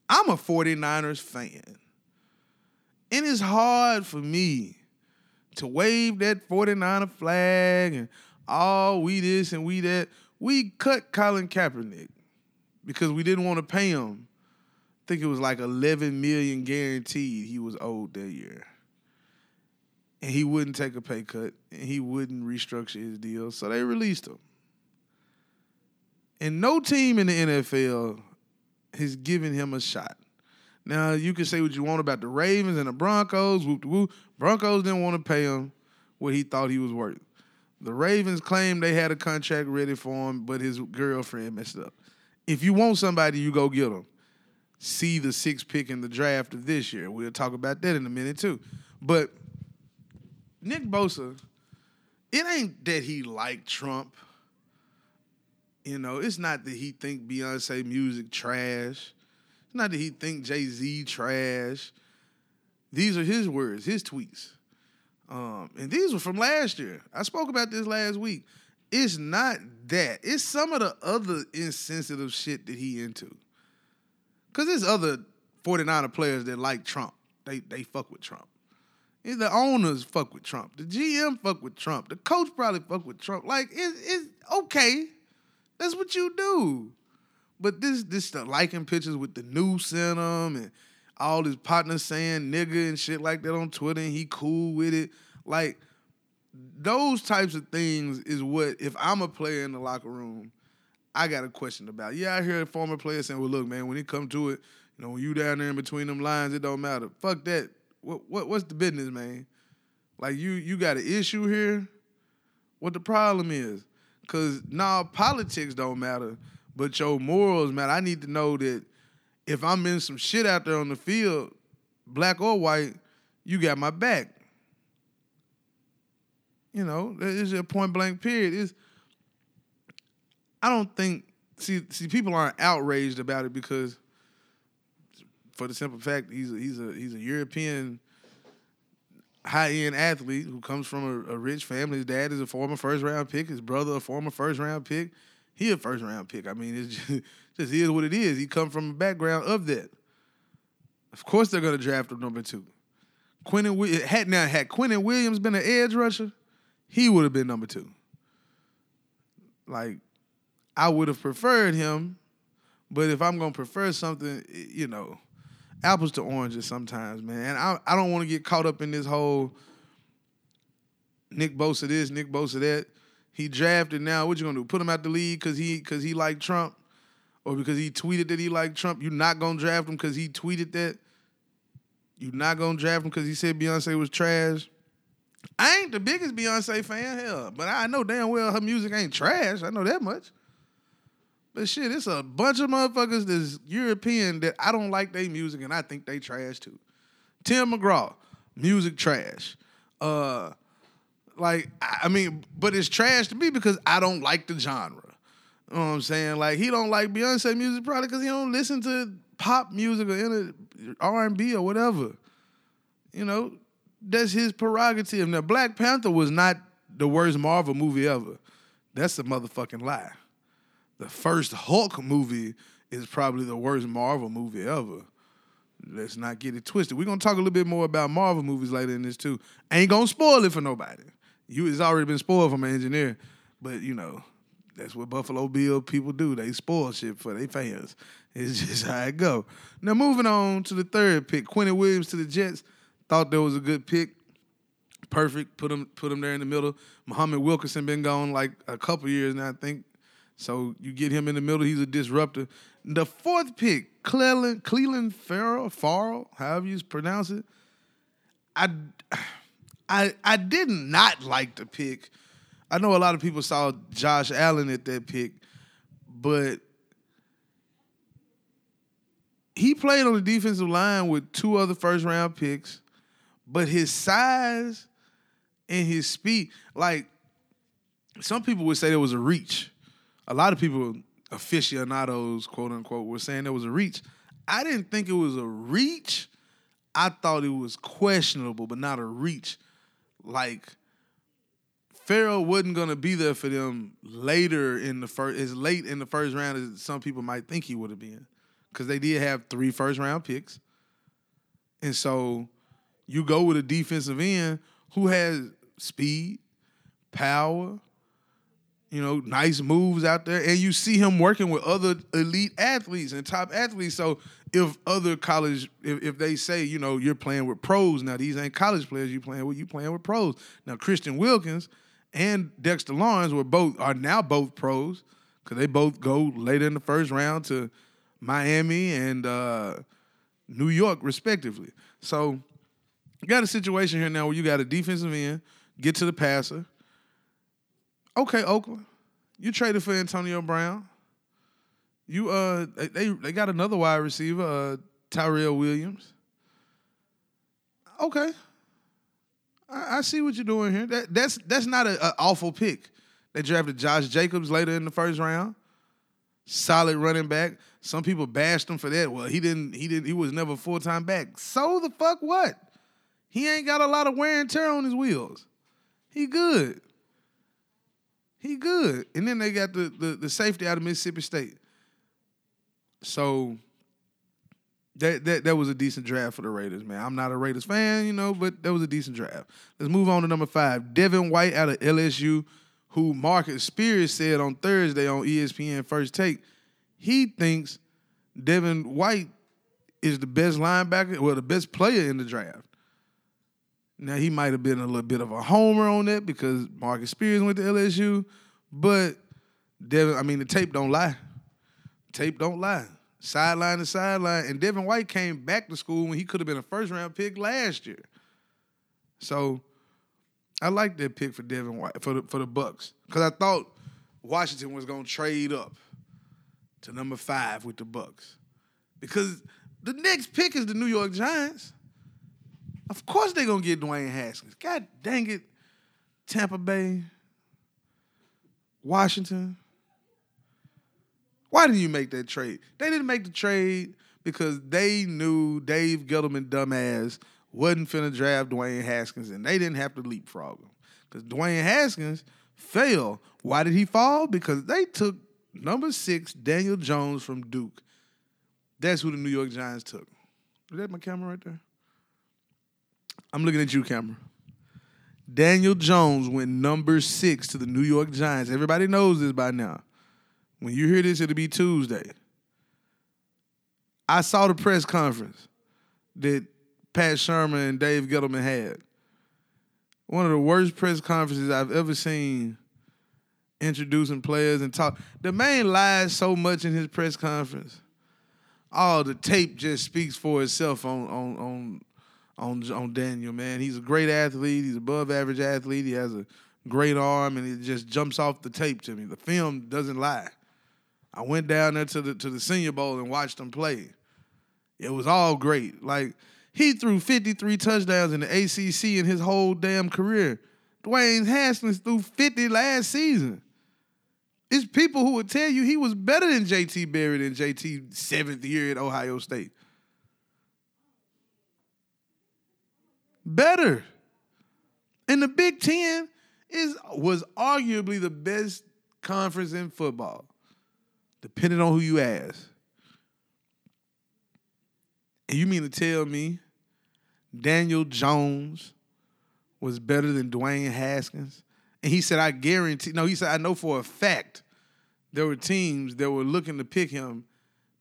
I'm a 49ers fan. And it's hard for me to wave that 49er flag and oh, we this and we that. We cut Colin Kaepernick because we didn't want to pay him. I think it was like 11 million guaranteed he was owed that year and he wouldn't take a pay cut and he wouldn't restructure his deal. So they released him. And no team in the NFL has given him a shot. Now you can say what you want about the Ravens and the Broncos. Whoop whoop. Broncos didn't want to pay him what he thought he was worth. The Ravens claimed they had a contract ready for him, but his girlfriend messed up. If you want somebody, you go get them. See the sixth pick in the draft of this year. We'll talk about that in a minute too. But Nick Bosa, it ain't that he like Trump. You know, it's not that he think Beyonce music trash. It's not that he think Jay Z trash. These are his words, his tweets. Um, and these were from last year. I spoke about this last week. It's not that. It's some of the other insensitive shit that he into. Cause there's other 49er players that like Trump. They they fuck with Trump. The owners fuck with Trump. The GM fuck with Trump. The coach probably fuck with Trump. Like it's, it's okay. That's what you do. But this this stuff liking pictures with the noose in them and all his partners saying nigga and shit like that on Twitter and he cool with it. Like those types of things is what if I'm a player in the locker room, I got a question about. Yeah, I hear a former player saying, "Well, look, man, when it come to it, you know, when you down there in between them lines, it don't matter. Fuck that. What what what's the business, man? Like you you got an issue here. What the problem is? Cause now politics don't matter, but your morals matter. I need to know that if I'm in some shit out there on the field, black or white, you got my back. You know, it's a point blank period. Is I don't think see see people aren't outraged about it because for the simple fact he's a, he's a he's a European high end athlete who comes from a, a, rich family. His dad is a former first round pick. His brother a former first round pick. He a first round pick. I mean, it's [LAUGHS] just, just is what it is. He come from a background of that. Of course, they're gonna draft him number two. Quinnen had now had Quinnen Williams been an edge rusher, he would have been number two. Like, I would have preferred him, but if I'm gonna prefer something, you know, apples to oranges sometimes, man. I I don't want to get caught up in this whole Nick Bosa this, Nick Bosa that. He drafted now. What you gonna do? Put him out the league because he because he liked Trump, or because he tweeted that he liked Trump? You're not gonna draft him because he tweeted that. You're not gonna draft him because he said Beyonce was trash. I ain't the biggest Beyonce fan, hell, but I know damn well her music ain't trash. I know that much. But shit, it's a bunch of motherfuckers that's European that I don't like their music and I think they trash too. Tim McGraw, music trash. Uh like I mean, but it's trash to me because I don't like the genre. You know what I'm saying? Like he don't like Beyonce music probably because he don't listen to pop music or R&B or whatever. You know, that's his prerogative. Now, Black Panther was not the worst Marvel movie ever. That's a motherfucking lie. The first Hulk movie is probably the worst Marvel movie ever. Let's not get it twisted. We're gonna talk a little bit more about Marvel movies later in this too. Ain't gonna spoil it for nobody. You it's already been spoiled from an engineer, but you know that's what Buffalo Bill people do. They spoil shit for their fans. It's [LAUGHS] just how it go. Now moving on to the third pick, Quinnen Williams to the Jets. Thought that was a good pick. Perfect. Put him put him there in the middle. Muhammad Wilkerson been gone like a couple years now, I think. So you get him in the middle. He's a disruptor. The fourth pick, Cleland Cleveland Ferrell, Ferrell, however you pronounce it. I, I, I did not like the pick. I know a lot of people saw Josh Allen at that pick, but he played on the defensive line with two other first round picks but his size and his speed, like some people would say there was a reach. A lot of people, aficionados, quote unquote, were saying there was a reach. I didn't think it was a reach. I thought it was questionable, but not a reach. Like Ferrell wasn't gonna be there for them later in the first, as late in the first round as some people might think he would have been, because they did have three first round picks, and so you go with a defensive end who has speed, power, you know, nice moves out there, and you see him working with other elite athletes and top athletes. So if other college, if, if they say, you know, you're playing with pros now, these ain't college players you playing with, you playing with pros. Now Christian Wilkins and Dexter Lawrence were both are now both pros because they both go later in the first round to Miami and uh, New York respectively. So you got a situation here now where you got a defensive end, get to the passer. Okay, Oakland. You traded for Antonio Brown. You uh they they got another wide receiver, uh Tyrell Williams. Okay. I, I see what you're doing here. That, that's that's not an awful pick. They drafted Josh Jacobs later in the first round. Solid running back. Some people bashed him for that. Well, he didn't. He didn't. He was never full time back. So the fuck what? He ain't got a lot of wear and tear on his wheels. He good. He good. And then they got the the, the safety out of Mississippi State. So that, that that was a decent draft for the Raiders, man. I'm not a Raiders fan, you know, but that was a decent draft. Let's move on to number five. Devin White out of LSU, who Marcus Spears said on Thursday on ESPN First Take, he thinks Devin White is the best linebacker, well, the best player in the draft. Now he might have been a little bit of a homer on that because Marcus Spears went to LSU, but Devin, I mean the tape don't lie. Tape don't lie. Sideline to sideline. And Devin White came back to school when he could have been a first round pick last year. So I like that pick for Devin White for the for the Bucs. Because I thought Washington was gonna trade up to number five with the Bucs. Because the next pick is the New York Giants. Of course they're gonna get Dwayne Haskins. God dang it. Tampa Bay. Washington. Why didn't you make that trade? They didn't make the trade because they knew Dave Gettleman, dumbass, wasn't finna draft Dwayne Haskins, and they didn't have to leapfrog him. Because Dwayne Haskins fell. Why did he fall? Because they took number six, Daniel Jones from Duke. That's who the New York Giants took. Is that my camera right there? I'm looking at you, camera. Daniel Jones went number six to the New York Giants. Everybody knows this by now. When you hear this, it'll be Tuesday. I saw the press conference that Pat Shurmur and Dave Gettleman had. One of the worst press conferences I've ever seen introducing players and talk. The man lies so much in his press conference. Oh, the tape just speaks for itself on on on on on Daniel, man. He's a great athlete. He's above average athlete. He has a great arm, and it just jumps off the tape to me. The film doesn't lie. I went down there to the to the Senior Bowl and watched him play. It was all great. Like he threw 53 touchdowns in the ACC in his whole damn career. Dwayne Haskins threw 50 last season. It's people who would tell you he was better than JT Barrett in JT seventh year at Ohio State. Better. And the Big Ten is was arguably the best conference in football, depending on who you ask. And you mean to tell me Daniel Jones was better than Dwayne Haskins? And he said, I guarantee, no, he said, I know for a fact there were teams that were looking to pick him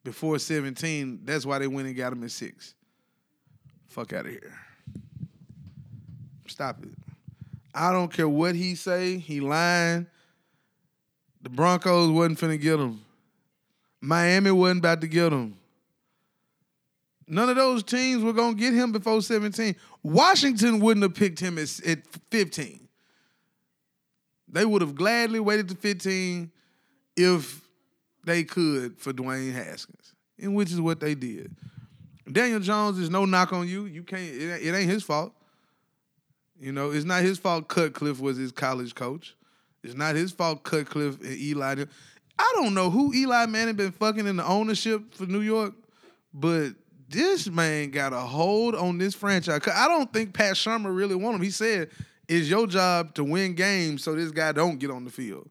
before 17. That's why they went and got him at six. Fuck out of here. Stop it. I don't care what he say. He lying. The Broncos wasn't finna get him. Miami wasn't about to get him. None of those teams were gonna get him before 17. Washington wouldn't have picked him at, at 15. They would have gladly waited to 15 if they could for Dwayne Haskins, and which is what they did. Daniel Jones is no knock on you. You can't. It ain't his fault. You know, it's not his fault. Cutcliffe was his college coach. It's not his fault. Cutcliffe and Eli. I don't know who Eli Manning been fucking in the ownership for New York, but this man got a hold on this franchise. 'Cause I don't think Pat Shurmur really want him. He said, "It's your job to win games, so this guy don't get on the field."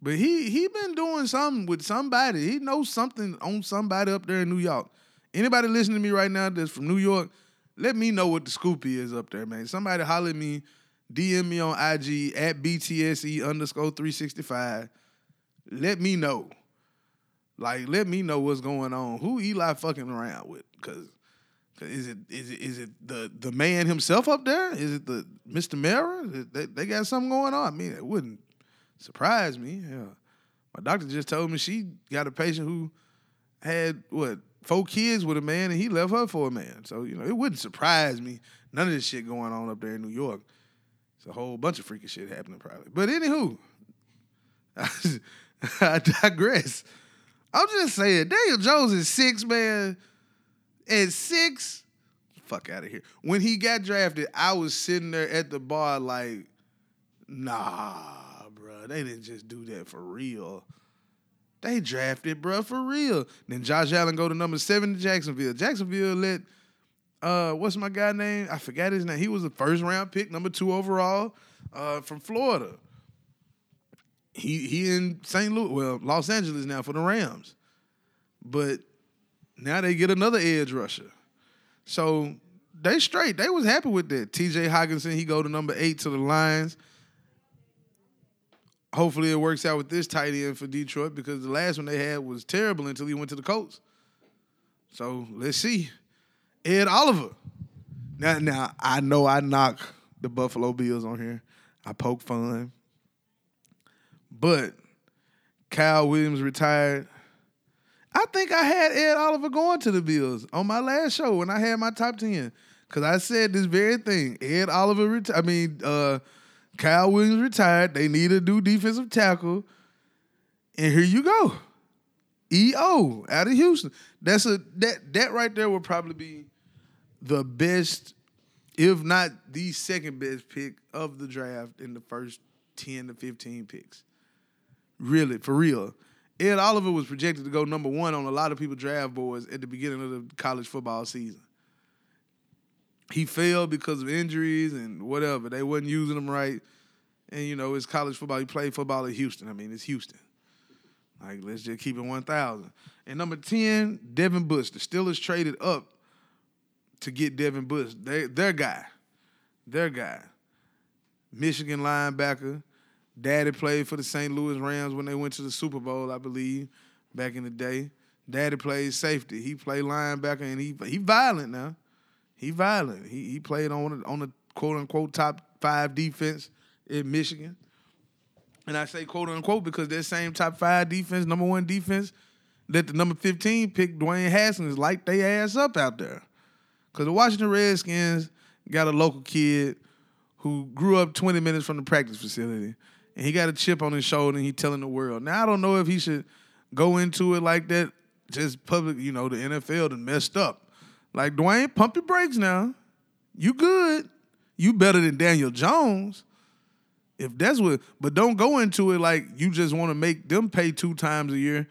But he he been doing something with somebody. He knows something on somebody up there in New York. Anybody listening to me right now that's from New York, let me know what the scoop is up there, man. Somebody holler at me, DM me on IG at BTSE underscore 365. Let me know. Like, let me know what's going on. Who Eli fucking around with? Because is it is it is it the the man himself up there? Is it the Mr. Mara? They, they got something going on. I mean, it wouldn't surprise me. Yeah. My doctor just told me she got a patient who had what four kids with a man and he left her for a man. So you know it wouldn't surprise me. None of this shit going on up there in New York. It's a whole bunch of freaky shit happening probably. But anywho, [LAUGHS] I digress. I'm just saying, Daniel Jones is six man. At six, fuck out of here. When he got drafted, I was sitting there at the bar like, nah, bro, they didn't just do that for real. They drafted, bro, for real. Then Josh Allen go to number seven to Jacksonville. Jacksonville let uh, what's my guy name? I forgot his name. He was the first round pick, number two overall, uh, from Florida. He he in St. Louis, well, Los Angeles now for the Rams. But now they get another edge rusher. So they straight. They was happy with that. TJ Hockenson, he go to number eight to the Lions. Hopefully it works out with this tight end for Detroit because the last one they had was terrible until he went to the Colts. So let's see. Ed Oliver. Now, now I know I knock the Buffalo Bills on here. I poke fun. But Kyle Williams retired. I think I had Ed Oliver going to the Bills on my last show when I had my top 10. Cause I said this very thing. Ed Oliver reti- I mean, uh, Kyle Williams retired. They need a new defensive tackle. And here you go. EO out of Houston. That's a that that right there would probably be the best, if not the second best pick of the draft in the first 10 to 15 picks. Really, for real. Ed Oliver was projected to go number one on a lot of people's draft boards at the beginning of the college football season. He failed because of injuries and whatever. They wasn't using him right. And you know, it's college football. He played football at Houston. I mean, it's Houston. Like, let's just keep it 1,000. And number 10, Devin Bush. The Steelers traded up to get Devin Bush. They, their guy. Their guy. Michigan linebacker. Daddy played for the St. Louis Rams when they went to the Super Bowl, I believe, back in the day. Daddy played safety. He played linebacker, and he he violent now. He violent. He he played on on the quote unquote top five defense in Michigan. And I say quote unquote because that same top five defense, number one defense, that the number 15 pick, Dwayne Haskins, light they ass up out there. Because the Washington Redskins got a local kid who grew up 20 minutes from the practice facility. And he got a chip on his shoulder and he telling the world. Now I don't know if he should go into it like that, just public, you know, the NFL done messed up. Like Dwayne, pump your brakes now. You good. You better than Daniel Jones. If that's what, but don't go into it like you just want to make them pay two times a year,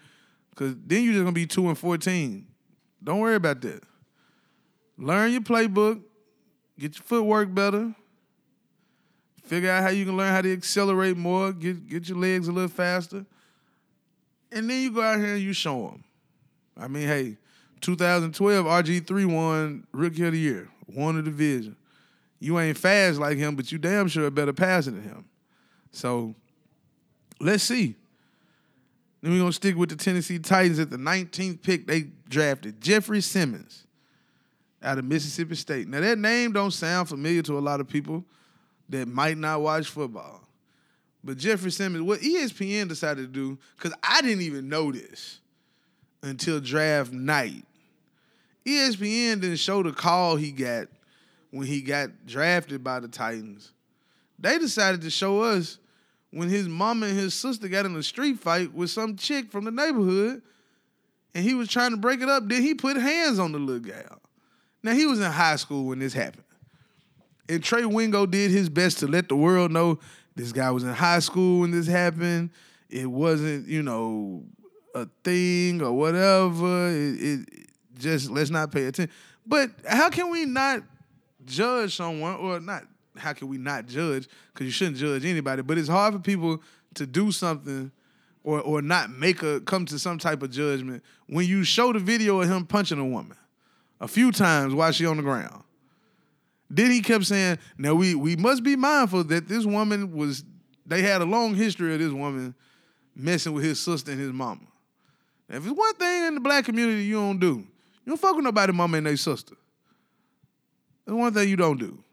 because then you're just gonna be two and fourteen. Don't worry about that. Learn your playbook, get your footwork better, figure out how you can learn how to accelerate more, get get your legs a little faster, and then you go out here and you show them. I mean, hey, 2012 RG3 won Rookie of the Year, won the division. You ain't fast like him, but you damn sure are better passing than him. So let's see. Then we're gonna stick with the Tennessee Titans at the 19th pick. They drafted Jeffrey Simmons out of Mississippi State. Now that name don't sound familiar to a lot of people that might not watch football. But Jeffrey Simmons, what ESPN decided to do, because I didn't even know this until draft night. ESPN didn't show the call he got when he got drafted by the Titans. They decided to show us when his mama and his sister got in a street fight with some chick from the neighborhood and he was trying to break it up. Then he put hands on the little gal. Now he was in high school when this happened. And Trey Wingo did his best to let the world know this guy was in high school when this happened. It wasn't, you know, a thing or whatever. It, it just let's not pay attention. But how can we not judge someone or not? How can we not judge? Because you shouldn't judge anybody. But it's hard for people to do something or or not make a come to some type of judgment when you show the video of him punching a woman a few times while she on the ground. Then he kept saying, "Now we we must be mindful that this woman was. They had a long history of this woman messing with his sister and his mama. If it's one thing in the black community you don't do, you don't fuck with nobody, mama and their sister. That's one thing you don't do.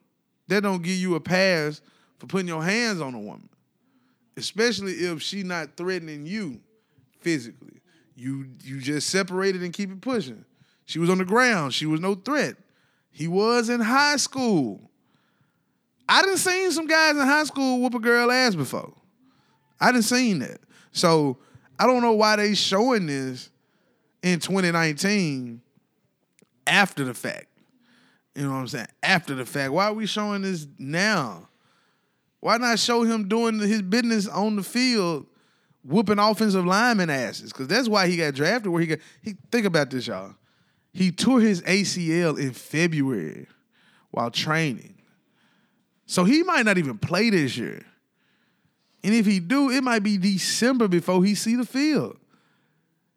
That don't give you a pass for putting your hands on a woman, especially if she not threatening you physically. You you just separate it and keep it pushing. She was on the ground. She was no threat. He was in high school. I didn't seen some guys in high school whoop a girl ass before. I didn't seen that. So I don't know why they showing this in 2019 after the fact. You know what I'm saying? After the fact. Why are we showing this now? Why not show him doing his business on the field, whooping offensive lineman asses? Because that's why he got drafted. Where he got he think about this, y'all. He tore his ACL in February while training. So he might not even play this year. And if he do, it might be December before he see the field.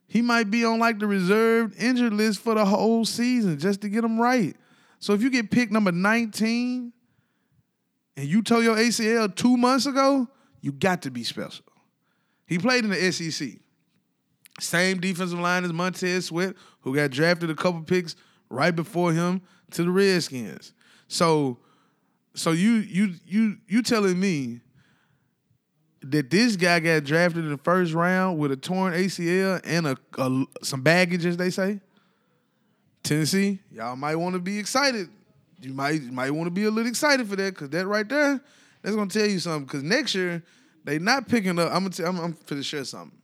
He might be on like the reserved injured list for the whole season just to get him right. So if you get picked number 19 and you tore your ACL two months ago, you got to be special. He played in the SEC. Same defensive line as Montez Sweat, who got drafted a couple picks right before him to the Redskins. So, so you you you you telling me that this guy got drafted in the first round with a torn ACL and a, a some baggage, as they say? Tennessee, y'all might want to be excited. You might you might want to be a little excited for that because that right there, that's gonna tell you something. Because next year they not picking up. I'm gonna tell, I'm, I'm finna share something.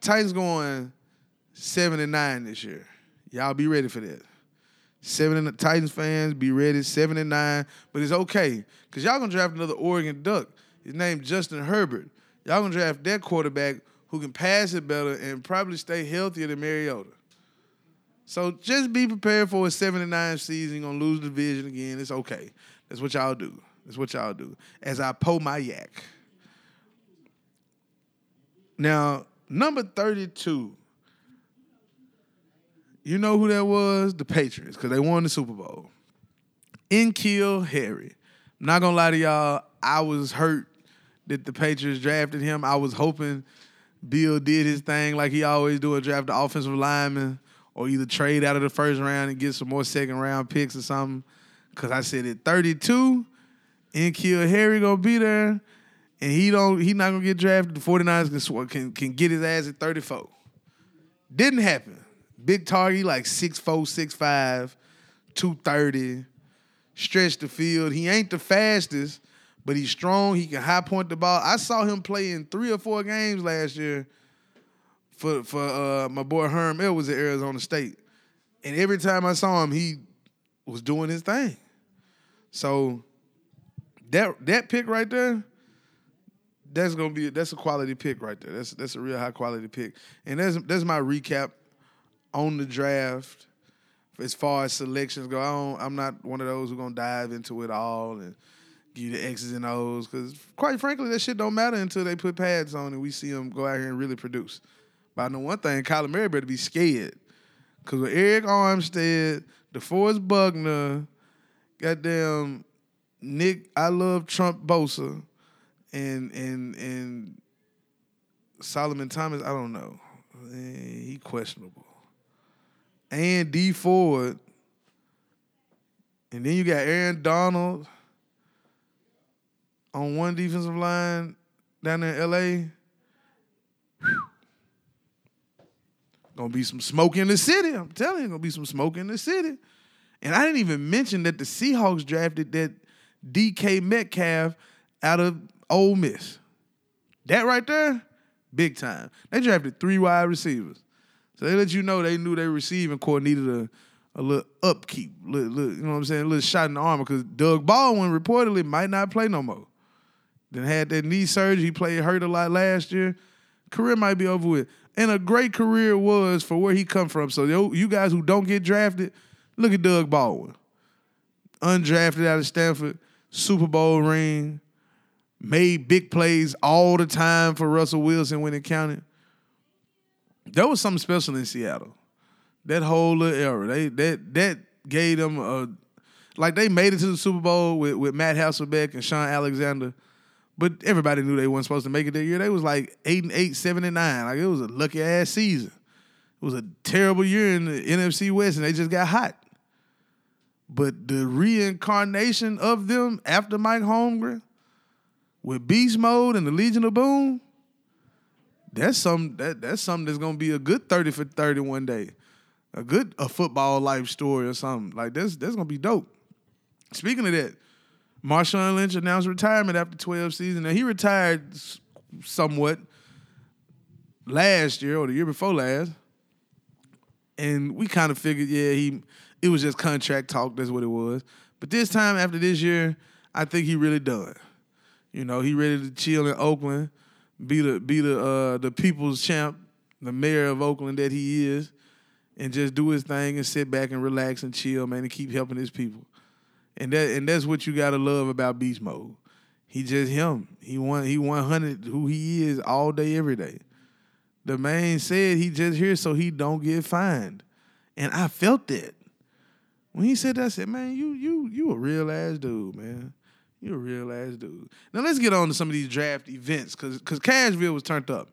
Titans going seven and nine this year. Y'all be ready for that. Seven and Titans fans be ready. Seven and nine, but it's okay because y'all gonna draft another Oregon Duck. His name Justin Herbert. Y'all gonna draft that quarterback who can pass it better and probably stay healthier than Mariota. So just be prepared for a seven and nine season. You're gonna lose the division again. It's okay. That's what y'all do. That's what y'all do. As I pull my yak. Now, number 32. You know who that was? The Patriots, because they won the Super Bowl. N'Keal Harry. I'm not gonna lie to y'all, I was hurt that the Patriots drafted him. I was hoping Bill did his thing like he always do and draft the offensive lineman or either trade out of the first round and get some more second round picks or something. Cause I said at 32, N'Keal Harry gonna be there, and he don't he not gonna get drafted. The 49ers can can, can get his ass at 34. Didn't happen. Big target, like 6'4, 6'5, 230. Stretch the field. He ain't the fastest, but he's strong. He can high point the ball. I saw him play in three or four games last year for for uh, my boy Herm was at Arizona State. And every time I saw him, he was doing his thing. So that that pick right there, that's gonna be that's a quality pick right there. That's that's a real high quality pick. And that's that's my recap on the draft. As far as selections go, I I'm not one of those who gonna dive into it all and you the X's and O's because, quite frankly, that shit don't matter until they put pads on and we see them go out here and really produce. But I know one thing: Kyler Murray better be scared because with Arik Armstead, DeForest Buckner, goddamn Nick, I love Trump Bosa, and and and Solomon Thomas. I don't know, Eh, he questionable. And D Ford, and then you got Aaron Donald on one defensive line down in LA. Gonna be some smoke in the city. I'm telling you, gonna be some smoke in the city. And I didn't even mention that the Seahawks drafted that DK Metcalf out of Ole Miss. That right there, big time. They drafted three wide receivers. So they let you know they knew their receiving corps needed a, a little upkeep, little, little- you know what I'm saying, a little shot in the armor because Doug Baldwin reportedly might not play no more. Then had that knee surgery. He played hurt a lot last year. Career might be over with. And a great career was for where he come from. So yo, you guys who don't get drafted, look at Doug Baldwin. Undrafted out of Stanford, Super Bowl ring, made big plays all the time for Russell Wilson when it counted. There was something special in Seattle. That whole little era. They that that gave them a like they made it to the Super Bowl with, with Matt Hasselbeck and Shaun Alexander. But everybody knew they weren't supposed to make it that year. They was like eight and eight, seven and nine. Like it was a lucky ass season. It was a terrible year in the NFC West, and they just got hot. But the reincarnation of them after Mike Holmgren with Beast Mode and the Legion of Boom, that's some that that's something that's gonna be a good 30 for 30 one day. A good a football life story or something. Like that's that's gonna be dope. Speaking of that, Marshawn Lynch announced retirement after 12 seasons. Now he retired somewhat last year or the year before last. And we kind of figured, yeah, he it was just contract talk. That's what it was. But this time after this year, I think he really done. You know, he ready to chill in Oakland, be the be the uh, the people's champ, the mayor of Oakland that he is, and just do his thing and sit back and relax and chill, man, and keep helping his people. And that and that's what you gotta love about Beast Mode. He just him. He want he one hundred who he is all day, every day. The man said he just here so he don't get fined. And I felt that. When he said that, I said, man, you you you a real ass dude, man. You a real ass dude. Now let's get on to some of these draft events, cause cause Cashville was turned up.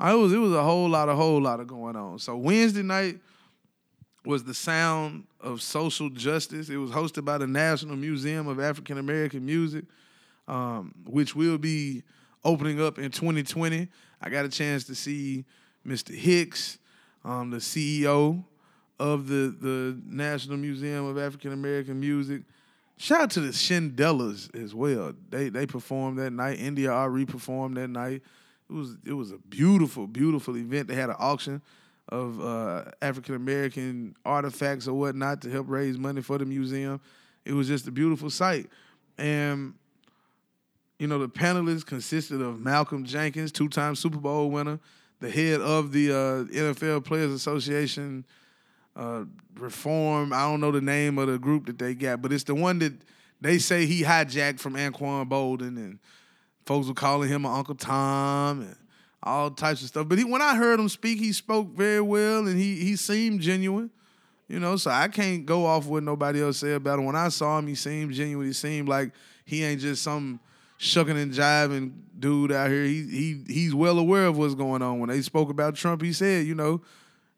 It was it was a whole lot, a whole lot of going on. So Wednesday night was the sound of social justice. It was hosted by the National Museum of African American Music, um, which will be opening up in 2020. I got a chance to see Mr. Hicks, um, the CEO of the, the National Museum of African American Music. Shout out to the Shindellas as well. They they performed that night. India Arie performed that night. It was it was a beautiful, beautiful event. They had an auction of uh, African American artifacts or whatnot to help raise money for the museum. It was just a beautiful sight. And you know, the panelists consisted of Malcolm Jenkins, two-time Super Bowl winner, the head of the uh, NFL Players Association uh, reform. I don't know the name of the group that they got, but it's the one that they say he hijacked from Anquan Boldin, and folks were calling him Uncle Tom and all types of stuff. But he, when I heard him speak, he spoke very well, and he he seemed genuine. You know, so I can't go off what nobody else said about him. When I saw him, he seemed genuine. He seemed like he ain't just some shucking and jiving dude out here. He he he's well aware of what's going on. When they spoke about Trump, he said, you know,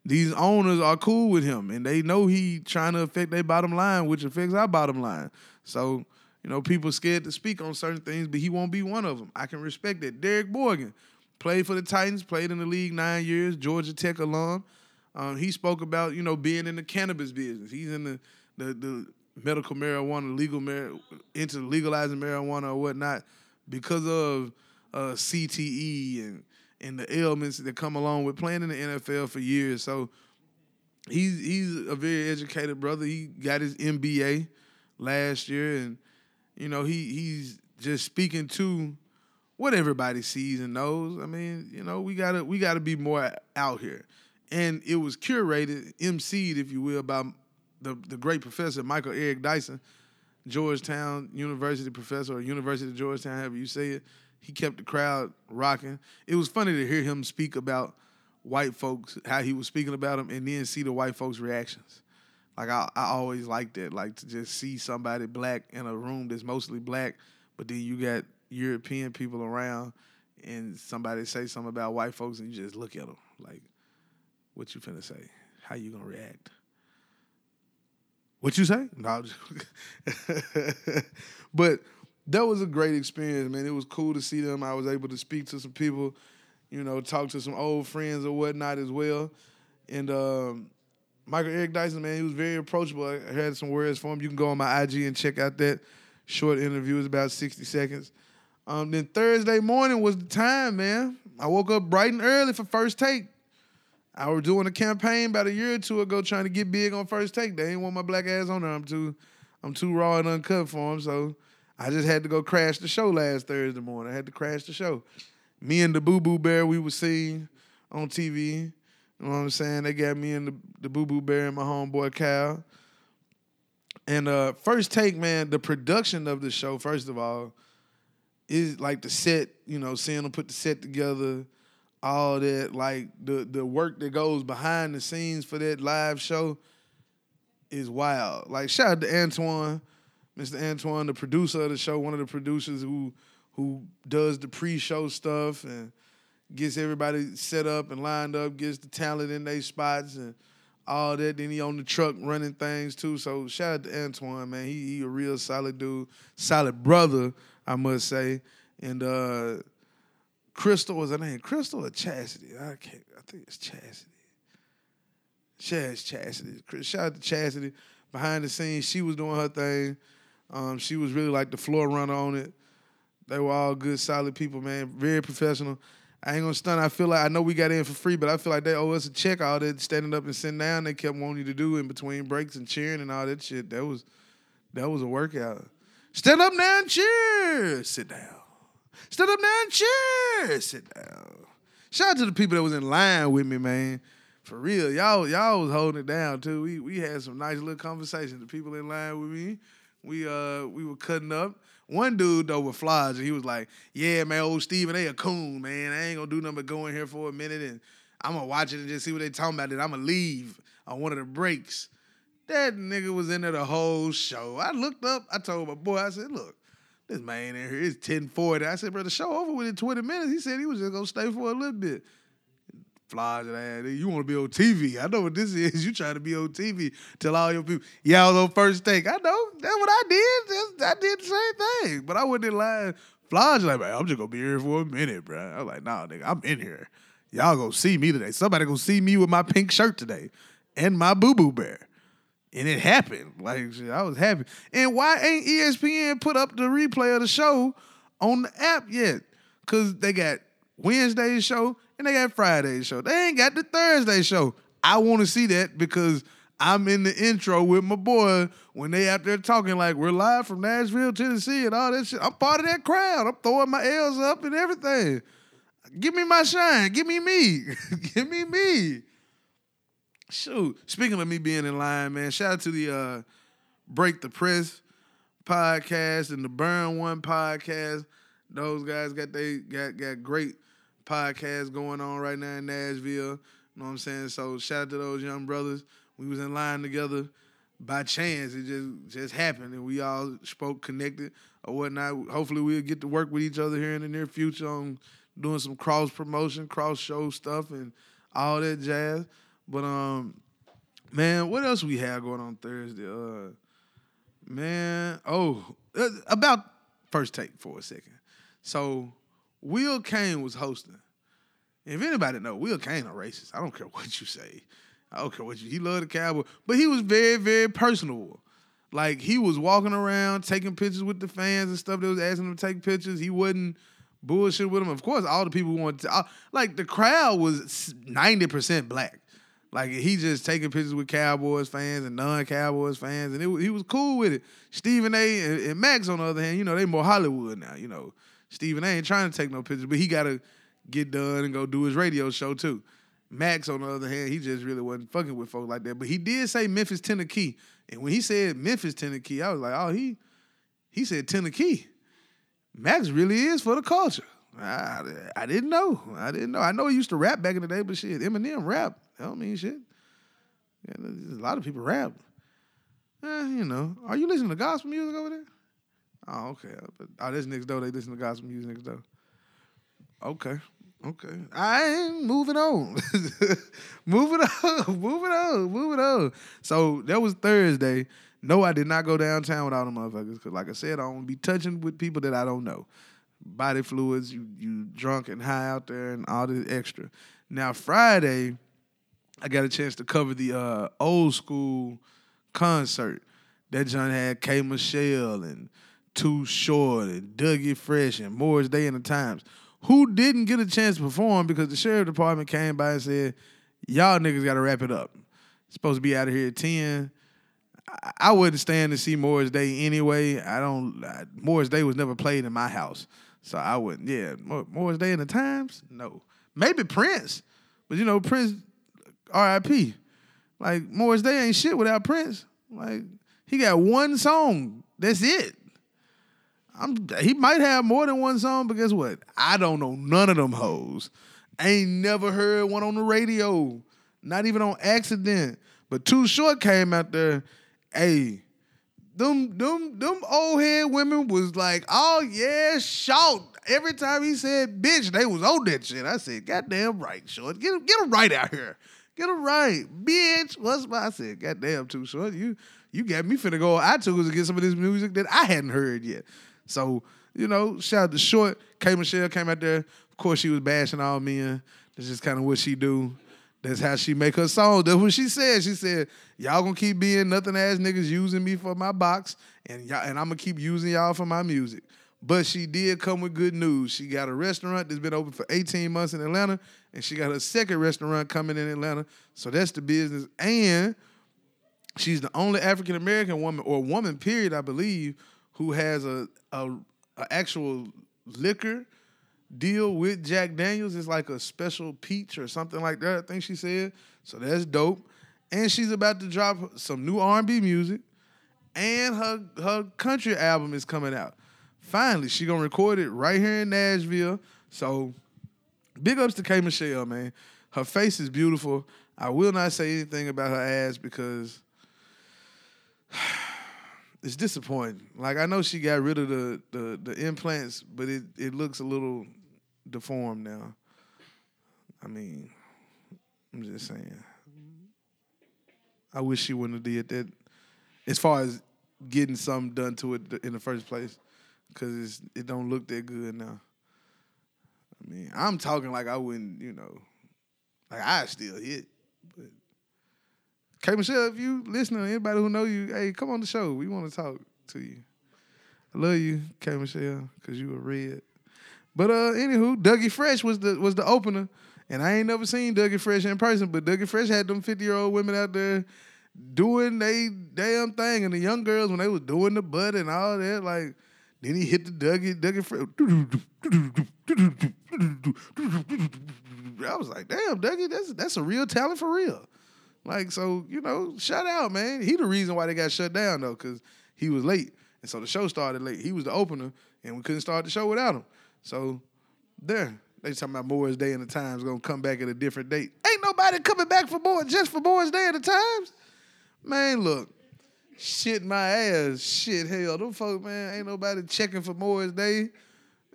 these owners are cool with him and they know he trying to affect their bottom line, which affects our bottom line. So, you know, people scared to speak on certain things, but he won't be one of them. I can respect that. Derrick Morgan played for the Titans, played in the league nine years, Georgia Tech alum. Um, he spoke about, you know, being in the cannabis business. He's in the the, the medical marijuana, legal mar- into legalizing marijuana or whatnot because of uh, CTE and and the ailments that come along with playing in the NFL for years. So he's he's a very educated brother. He got his MBA last year, and you know he he's just speaking to what everybody sees and knows. I mean, you know, we gotta we gotta be more out here. And it was curated, MC'd, if you will, by the the great professor Michael Eric Dyson, Georgetown University professor or University of Georgetown, however you say it. He kept the crowd rocking. It was funny to hear him speak about white folks, how he was speaking about them, and then see the white folks' reactions. Like I, I always like that, like to just see somebody black in a room that's mostly black, but then you got European people around, and somebody say something about white folks, and you just look at them like, "What you finna say? How you gonna react?" What you say? No, [LAUGHS] but that was a great experience, man. It was cool to see them. I was able to speak to some people, you know, talk to some old friends or whatnot as well. And um, Michael Eric Dyson, man, he was very approachable. I had some words for him. You can go on my IG and check out that short interview. It's about 60 seconds. Um, then Thursday morning was the time, man. I woke up bright and early for first take. I was doing a campaign about a year or two ago trying to get big on first take. They ain't want my black ass on there. I'm too I'm too raw and uncut for them. So I just had to go crash the show last Thursday morning. I had to crash the show. Me and the Boo Boo Bear, we were seen on TV. You know what I'm saying? They got me and the, the Boo Boo Bear and my homeboy Cal. And uh first take, man, the production of the show, first of all, is like the set, you know, seeing them put the set together, all that, like the the work that goes behind the scenes for that live show is wild. Like shout out to Antoine, Mr. Antoine, the producer of the show, one of the producers who who does the pre-show stuff and gets everybody set up and lined up, gets the talent in their spots and all that. Then he on the truck running things too. So shout out to Antoine, man. He he a real solid dude, solid brother, I must say. And uh Crystal was her name. Crystal or Chastity? I can't. I think it's Chastity. Chaz Chastity. Shout out to Chastity. Behind the scenes, she was doing her thing. Um, she was really like the floor runner on it. They were all good, solid people, man. Very professional. I ain't gonna stunt. I feel like I know we got in for free, but I feel like they owe us a check. All that standing up and sitting down, they kept wanting you to do in between breaks and cheering and all that shit. That was that was a workout. Stand up now and cheer. Sit down. Stand up now and cheer. Sit down. Shout out to the people that was in line with me, man. For real, y'all y'all was holding it down too. We we had some nice little conversations. The people in line with me, we uh we were cutting up. One dude though with flies, and he was like, "Yeah, man, old Steven, they a coon, man. I ain't gonna do nothing but go in here for a minute and I'm gonna watch it and just see what they talking about. Then I'm gonna leave on one of the breaks." That nigga was in there the whole show. I looked up. I told my boy, I said, "Look, this man in here is 1040. I said, bro, the show over within 20 minutes. He said he was just gonna stay for a little bit. Flies and. You want to be on TV. I know what this [LAUGHS] is. You trying to be on TV. Tell all your people, y'all on first take. I know. That's what I did. That's, I did the same thing. But I wasn't in line. Flies like, I'm just gonna be here for a minute, bro. I was like, nah, nigga, I'm in here. Y'all gonna see me today. Somebody gonna see me with my pink shirt today and my boo-boo bear. And it happened. Like I was happy. And why ain't ESPN put up the replay of the show on the app yet? Cause they got Wednesday's show and they got Friday's show. They ain't got the Thursday show. I want to see that because I'm in the intro with my boy when they out there talking like we're live from Nashville, Tennessee, and all that shit. I'm part of that crowd. I'm throwing my L's up and everything. Give me my shine. Give me me. [LAUGHS] Give me me. Shoot. Speaking of me being in line, man, shout out to the uh, Break the Press podcast and the Burn One podcast. Those guys got they got got great podcasts going on right now in Nashville. You know what I'm saying? So shout out to those young brothers. We was in line together by chance. It just just happened and we all spoke connected or whatnot. Hopefully we'll get to work with each other here in the near future on doing some cross promotion, cross show stuff and all that jazz. But um man, what else we have going on Thursday? Uh man, oh, uh, about first take for a second. So Will Cain was hosting. If anybody know, Will Cain a racist. I don't care what you say. I don't care what you. He loved the cowboy, but he was very, very personable. Like he was walking around taking pictures with the fans and stuff. They was asking him to take pictures. He wasn't bullshit with them. Of course, all the people wanted to. Like the crowd was ninety percent black. Like he just taking pictures with Cowboys fans and non-Cowboys fans, and it, he was cool with it. Stephen A. and, and Max, on the other hand, you know they more Hollywood now. You know, Stephen A. ain't trying to take no pictures, but he got to get done and go do his radio show too. Max, on the other hand, he just really wasn't fucking with folks like that. But he did say Memphis Tennessee, and when he said Memphis Tennessee, I was like, oh, he he said Tennessee. Max really is for the culture. I, I didn't know. I didn't know. I know he used to rap back in the day, but shit, Eminem rap. That don't mean shit. Yeah, a lot of people rap. Eh, you know. Are you listening to gospel music over there? Oh, okay. Oh, this next door. They listen to gospel music next door. Okay. Okay. I ain't moving on. [LAUGHS] moving on. [LAUGHS] Moving on. Moving on. So that was Thursday. No, I did not go downtown with all the motherfuckers. Cause like I said, I don't be touching with people that I don't know. Body fluids, you you drunk and high out there and all this extra. Now Friday, I got a chance to cover the uh, old school concert. That John had K Michelle and Too Short and Dougie Fresh and Morris Day and the Times. Who didn't get a chance to perform because the sheriff department came by and said, Y'all niggas gotta wrap it up. Supposed to be out of here at 10. I- I wouldn't stand to see Morris Day anyway. I don't. I, Morris Day was never played in my house, so I wouldn't. Yeah, Morris Day and the Times. No, maybe Prince, but you know Prince, R.I.P. Like Morris Day ain't shit without Prince. Like he got one song. That's it. I'm. He might have more than one song, but guess what? I don't know none of them hoes. Ain't never heard one on the radio. Not even on accident. But Too Short came out there. Hey, them them them old head women was like, oh yeah, shout. Every time he said bitch, they was on that shit. I said, goddamn right, short. Get him, get him right out here. Get him right. Bitch. What's my I said, goddamn too short. You you got me finna go on iTunes and get some of this music that I hadn't heard yet. So, you know, shout out to Short. K Michelle came out there. Of course, she was bashing all men. That's just kind of what she do. That's how she make her song. That's what she said. She said, "Y'all gonna keep being nothing ass niggas using me for my box, and y'all, and I'm gonna keep using y'all for my music." But she did come with good news. She got a restaurant that's been open for 18 months in Atlanta, and she got her second restaurant coming in Atlanta. So that's the business. And she's the only African American woman or woman, period, I believe, who has a, a, a actual liquor deal with Jack Daniels. It's like a special peach or something like that. I think she said. So that's dope. And she's about to drop some new R&B music, and her her country album is coming out. Finally, she gonna record it right here in Nashville. So big ups to K Michelle, man. Her face is beautiful. I will not say anything about her ass because [SIGHS] it's disappointing. Like I know she got rid of the the, the implants, but it, it looks a little deformed now. I mean, I'm just saying. I wish she wouldn't have did that. As far as getting something done to it in the first place, because it don't look that good now. I mean, I'm talking like I wouldn't, you know, like I still hit. But K Michelle, if you listening, anybody who know you, hey, come on the show. We want to talk to you. I love you, K Michelle, because you a red. But uh, anywho, Dougie Fresh was the was the opener, and I ain't never seen Dougie Fresh in person. But Dougie Fresh had them fifty year old women out there doing they damn thing, and the young girls when they was doing the butt and all that, like then he hit the Dougie Dougie Fresh. I was like, damn, Dougie, that's that's a real talent for real. Like so, you know, shout out, man. He the reason why they got shut down though, because he was late, and so the show started late. He was the opener, and we couldn't start the show without him. So there, they talking about Morris Day and the Times gonna come back at a different date. Ain't nobody coming back for more just for Morris Day and the Times. Man, look, shit my ass, shit hell, them folk, man, ain't nobody checking for Morris Day.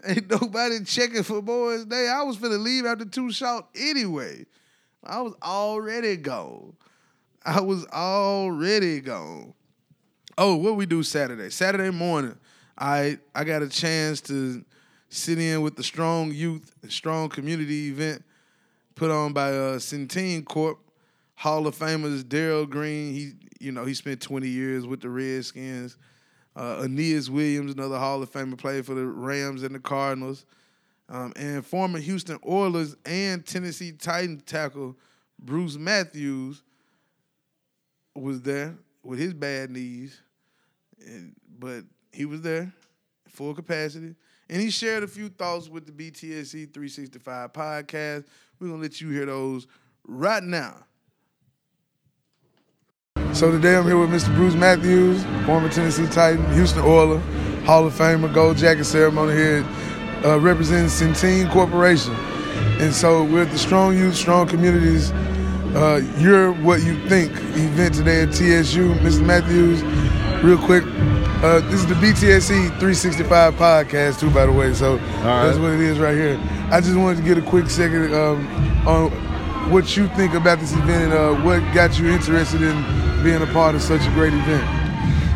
Ain't nobody checking for boys' Day. I was finna leave after Too Short anyway. I was already gone. I was already gone. Oh, what we do Saturday? Saturday morning, I I got a chance to sit in with the Strong Youth Strong Community event put on by uh, Centene Corp. Hall of Famers Darrell Green. He you know he spent 20 years with the Redskins. Uh, Aeneas Williams, another Hall of Famer, played for the Rams and the Cardinals. Um, and former Houston Oilers and Tennessee Titans tackle Bruce Matthews was there with his bad knees, and, but he was there, full capacity, and he shared a few thoughts with the BTSE 365 podcast. We're gonna let you hear those right now. So today I'm here with Mr. Bruce Matthews, former Tennessee Titan, Houston Oiler, Hall of Famer, Gold Jacket ceremony here, uh, representing Centene Corporation. And so we're at the Strong Youth, Strong Communities. Uh, you're what you think event today at TSU, Mr. Matthews. Real quick, uh, this is the BTSE 365 podcast too, by the way. So that's what it is right here. I just wanted to get a quick second um, on what you think about this event and uh, what got you interested in being a part of such a great event.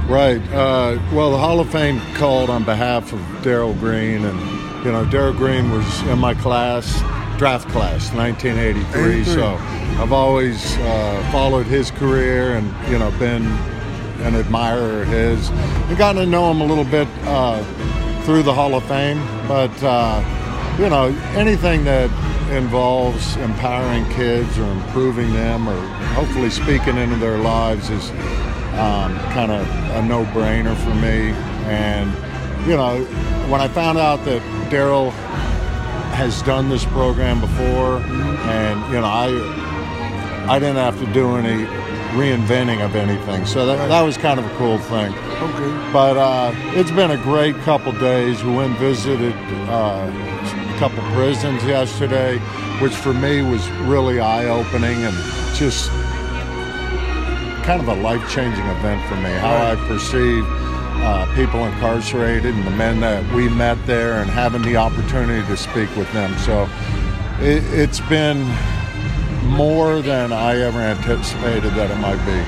Right. Uh, well, the Hall of Fame called on behalf of Darrell Green, and you know, Darrell Green was in my class, draft class, 1983. 83. So I've always uh, followed his career, and you know, been an admirer of his, and gotten to know him a little bit uh, through the Hall of Fame. But uh, you know, anything that involves empowering kids or improving them, or hopefully speaking into their lives is um, kind of a no-brainer for me. And you know, when I found out that Darrell has done this program before, and you know, I I didn't have to do any reinventing of anything, so that, that was kind of a cool thing. Okay. But uh, it's been a great couple days. We went and visited uh, a couple prisons yesterday, which for me was really eye-opening and just kind of a life-changing event for me. How I perceive uh, people incarcerated and the men that we met there, and having the opportunity to speak with them. So it, it's been more than I ever anticipated that it might be.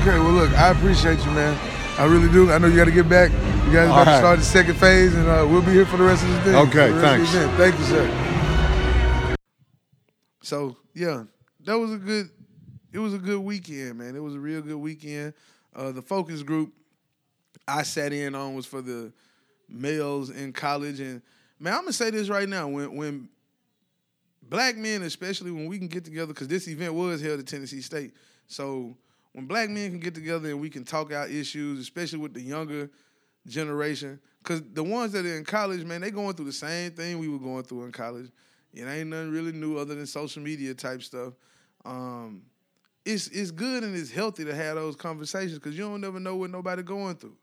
Okay, well, look, I appreciate you, man. I really do. I know you got to get back. You guys about All to right. start the second phase, and uh, we'll be here for the rest of the day. Okay, for the rest of the thanks. Thank you, sir. So yeah, that was a good. It was a good weekend, man. It was a real good weekend. Uh, the focus group I sat in on was for the males in college. And man, I'm gonna say this right now: when when black men, especially when we can get together, because this event was held at Tennessee State, so when black men can get together and we can talk out issues, especially with the younger generation, because the ones that are in college, man, they going through the same thing we were going through in college. It ain't nothing really new other than social media type stuff. Um, it's it's good and it's healthy to have those conversations because you don't never know what nobody going through.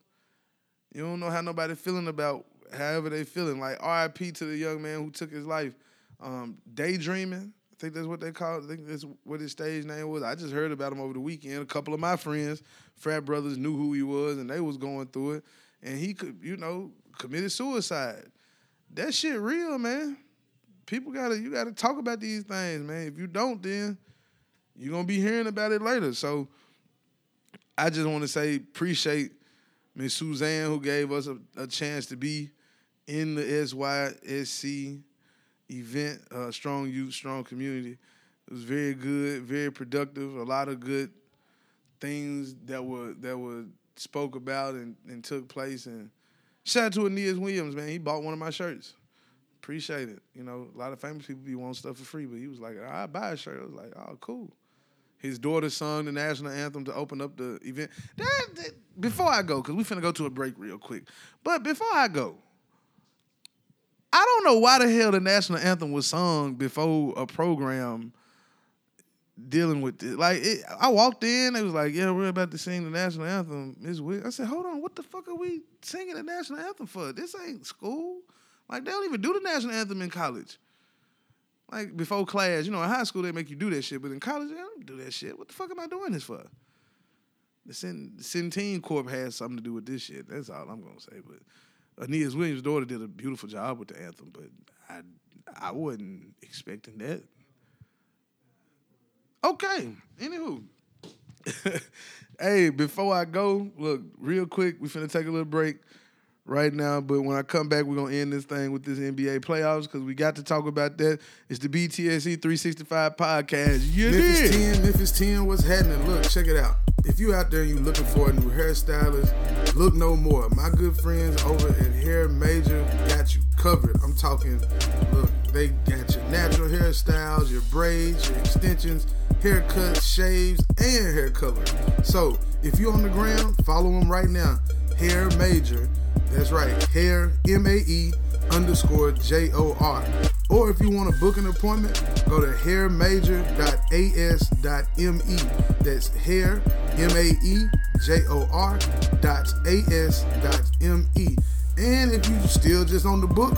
You don't know how nobody feeling about however they feeling. Like R.I.P. to the young man who took his life. Um, daydreaming. I think that's what they call it. I think that's what his stage name was. I just heard about him over the weekend. A couple of my friends, frat brothers, knew who he was and they was going through it. And he could, you know, committed suicide. That shit real, man. People gotta you gotta talk about these things, man. If you don't, then you're gonna be hearing about it later. So I just want to say appreciate Miss Suzanne who gave us a, a chance to be in the SYSC event, uh, strong youth, strong community. It was very good, very productive. A lot of good things that were that were spoke about and, and took place. And shout out to Aeneas Williams, man. He bought one of my shirts. Appreciate it. You know, a lot of famous people be wanting stuff for free, but he was like, "I buy a shirt." I was like, "Oh, cool." His daughter sung the national anthem to open up the event. That, that- before I go, because we finna go to a break real quick. But before I go, I don't know why the hell the national anthem was sung before a program dealing with it. Like it, I walked in, they was like, "Yeah, we're about to sing the national anthem." Ms. Wick. I said, "Hold on, what the fuck are we singing the national anthem for? This ain't school. Like they don't even do the national anthem in college." Like before class, you know, in high school they make you do that shit, but in college they don't do that shit. What the fuck am I doing this for? The Cent- Centene Corp has something to do with this shit. That's all I'm gonna say. But Aeneas Williams' daughter did a beautiful job with the anthem, but I I wasn't expecting that. Okay. Anywho. [LAUGHS] hey, before I go, look, real quick, we finna take a little break right now. But when I come back, we're gonna end this thing with this NBA playoffs because we got to talk about that. It's the BTSE 365 podcast. You Memphis did. 10, Memphis 10, what's happening? Look, check it out. If you out there and you looking for a new hairstylist, look no more. My good friends over at Hair Major got you covered. I'm talking, look, they got your natural hairstyles, your braids, your extensions, haircuts, shaves, and hair color. So if you're on the ground, follow them right now. Hair Major. That's right, hair M A E underscore J O R. Or if you want to book an appointment, go to hairmajor.as.me. That's hair M A E J O R dot A-S dot M-E. And if you still just on the book,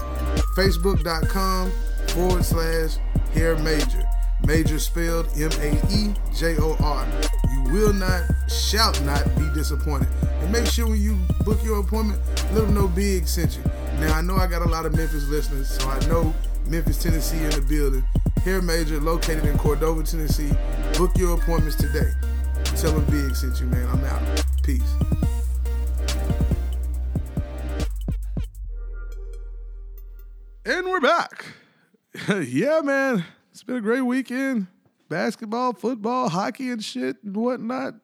facebook.com forward slash hair major. Major spelled M A E J O R. You will not, shall not be disappointed. And make sure when you book your appointment, let them know Big sent you. Now, I know I got a lot of Memphis listeners, so I know Memphis, Tennessee in the building. Hair Major, located in Cordova, Tennessee. Book your appointments today. Tell them Big sent you, man. I'm out. Peace. And we're back. [LAUGHS] yeah, man. It's been a great weekend. Basketball, football, hockey, and shit and whatnot.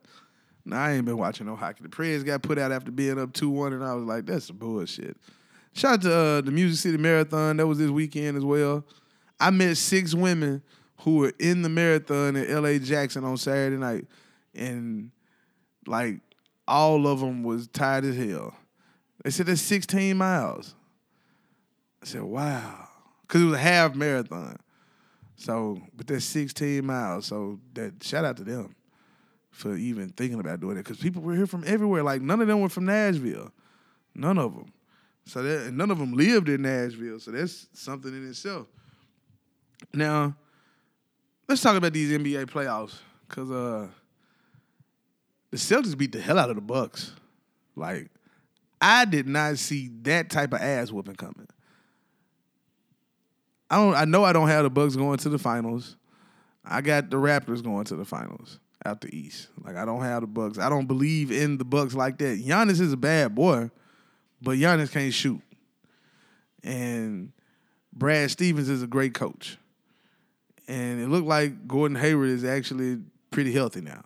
Nah, I ain't been watching no hockey. The Preds got put out after being up 2 1, and I was like, that's some bullshit. Shout out to uh, the Music City Marathon. That was this weekend as well. I met six women who were in the marathon in LA Jackson on Saturday night. And like all of them was tired as hell. They said that's 16 miles. I said, wow. Because it was a half marathon. So, but that's 16 miles. So that shout out to them for even thinking about doing it. Because people were here from everywhere. Like none of them were from Nashville. None of them. So that none of them lived in Nashville. So that's something in itself. Now, let's talk about these NBA playoffs. Cause uh the Celtics beat the hell out of the Bucks. Like, I did not see that type of ass whooping coming. I don't. I know I don't have the Bucks going to the finals. I got the Raptors going to the finals out the East. Like I don't have the Bucks. I don't believe in the Bucks like that. Giannis is a bad boy, but Giannis can't shoot. And Brad Stevens is a great coach. And it looked like Gordon Hayward is actually pretty healthy now.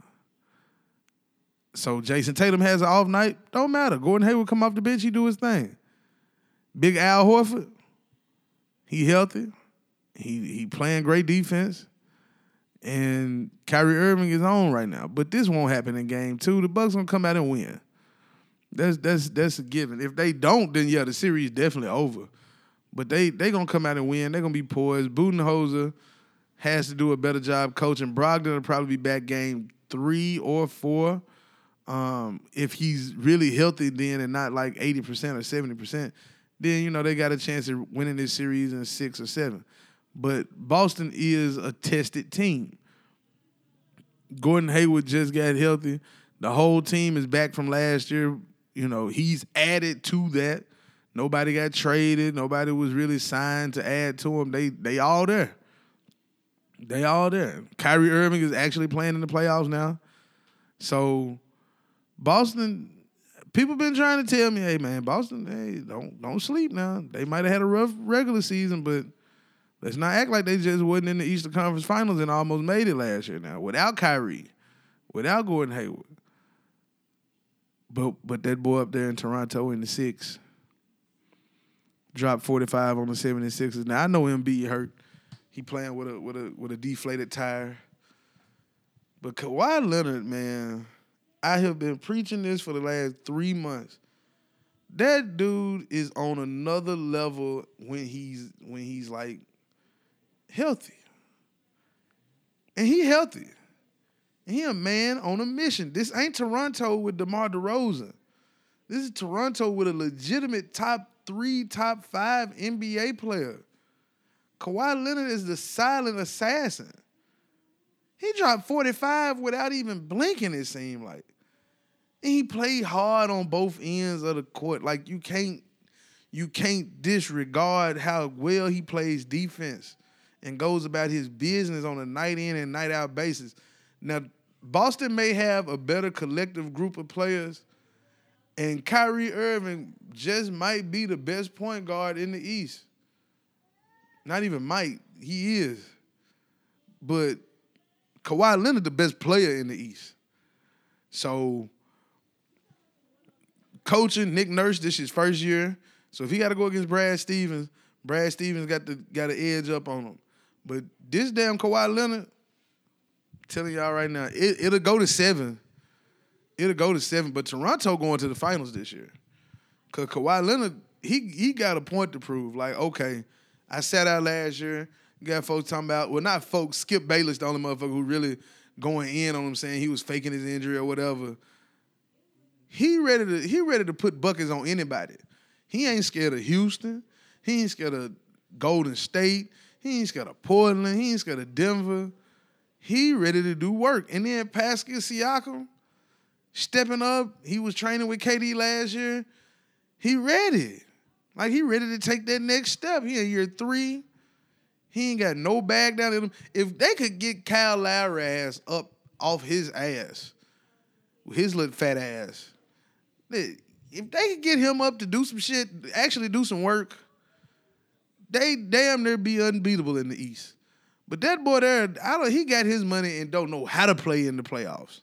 So Jayson Tatum has an off night. Don't matter. Gordon Hayward come off the bench, he do his thing. Big Al Horford, he healthy. He he playing great defense. And Kyrie Irving is on right now. But this won't happen in game two. The Bucks gonna come out and win. That's that's that's a given. If they don't, then yeah, the series definitely over. But they they gonna come out and win. They're gonna be poised. Budenholzer has to do a better job coaching. Brogdon will probably be back game three or four. Um, if he's really healthy then and not like 80% or 70%, then you know they got a chance of winning this series in six or seven. But Boston is a tested team. Gordon Hayward just got healthy. The whole team is back from last year. You know, he's added to that. Nobody got traded. Nobody was really signed to add to him. They they all there. They all there. Kyrie Irving is actually playing in the playoffs now. So Boston, people been trying to tell me, hey man, Boston, hey, don't don't sleep now. They might have had a rough regular season, but let's not act like they just wasn't in the Eastern Conference Finals and almost made it last year now. Without Kyrie, without Gordon Hayward. But but that boy up there in Toronto in the six dropped 45 on the 76ers. Now I know Embiid hurt. He playing with a with a with a deflated tire. But Kawhi Leonard, man, I have been preaching this for the last three months. That dude is on another level when he's when he's like healthy. And he healthy. And he a man on a mission. This ain't Toronto with DeMar DeRozan. This is Toronto with a legitimate top three, top five NBA player. Kawhi Leonard is the silent assassin. He dropped 45 without even blinking, it seemed like. And he played hard on both ends of the court. Like you can't you can't disregard how well he plays defense and goes about his business on a night in and night out basis. Now, Boston may have a better collective group of players, and Kyrie Irving just might be the best point guard in the East. Not even might, he is. But Kawhi Leonard the best player in the East. So coaching Nick Nurse, this is his first year. So if he got to go against Brad Stevens, Brad Stevens got the got an edge up on him. But this damn Kawhi Leonard, telling y'all right now, it, it'll go to seven. It'll go to seven. But Toronto going to the finals this year. Cause Kawhi Leonard, he he got a point to prove. Like, okay, I sat out last year. Got folks talking about, well, not folks, Skip Bayless, the only motherfucker who really going in on him saying he was faking his injury or whatever. He ready to he ready to put buckets on anybody. He ain't scared of Houston. He ain't scared of Golden State. He ain't scared of Portland. He ain't scared of Denver. He ready to do work. And then Pascal Siakam stepping up. He was training with KD last year. He ready. Like he ready to take that next step. He in year three. He ain't got no bag down in him. If they could get Kyle Lowry ass up off his ass, his little fat ass, if they could get him up to do some shit, actually do some work, they damn near be unbeatable in the East. But that boy there, I don't. He got his money and don't know how to play in the playoffs.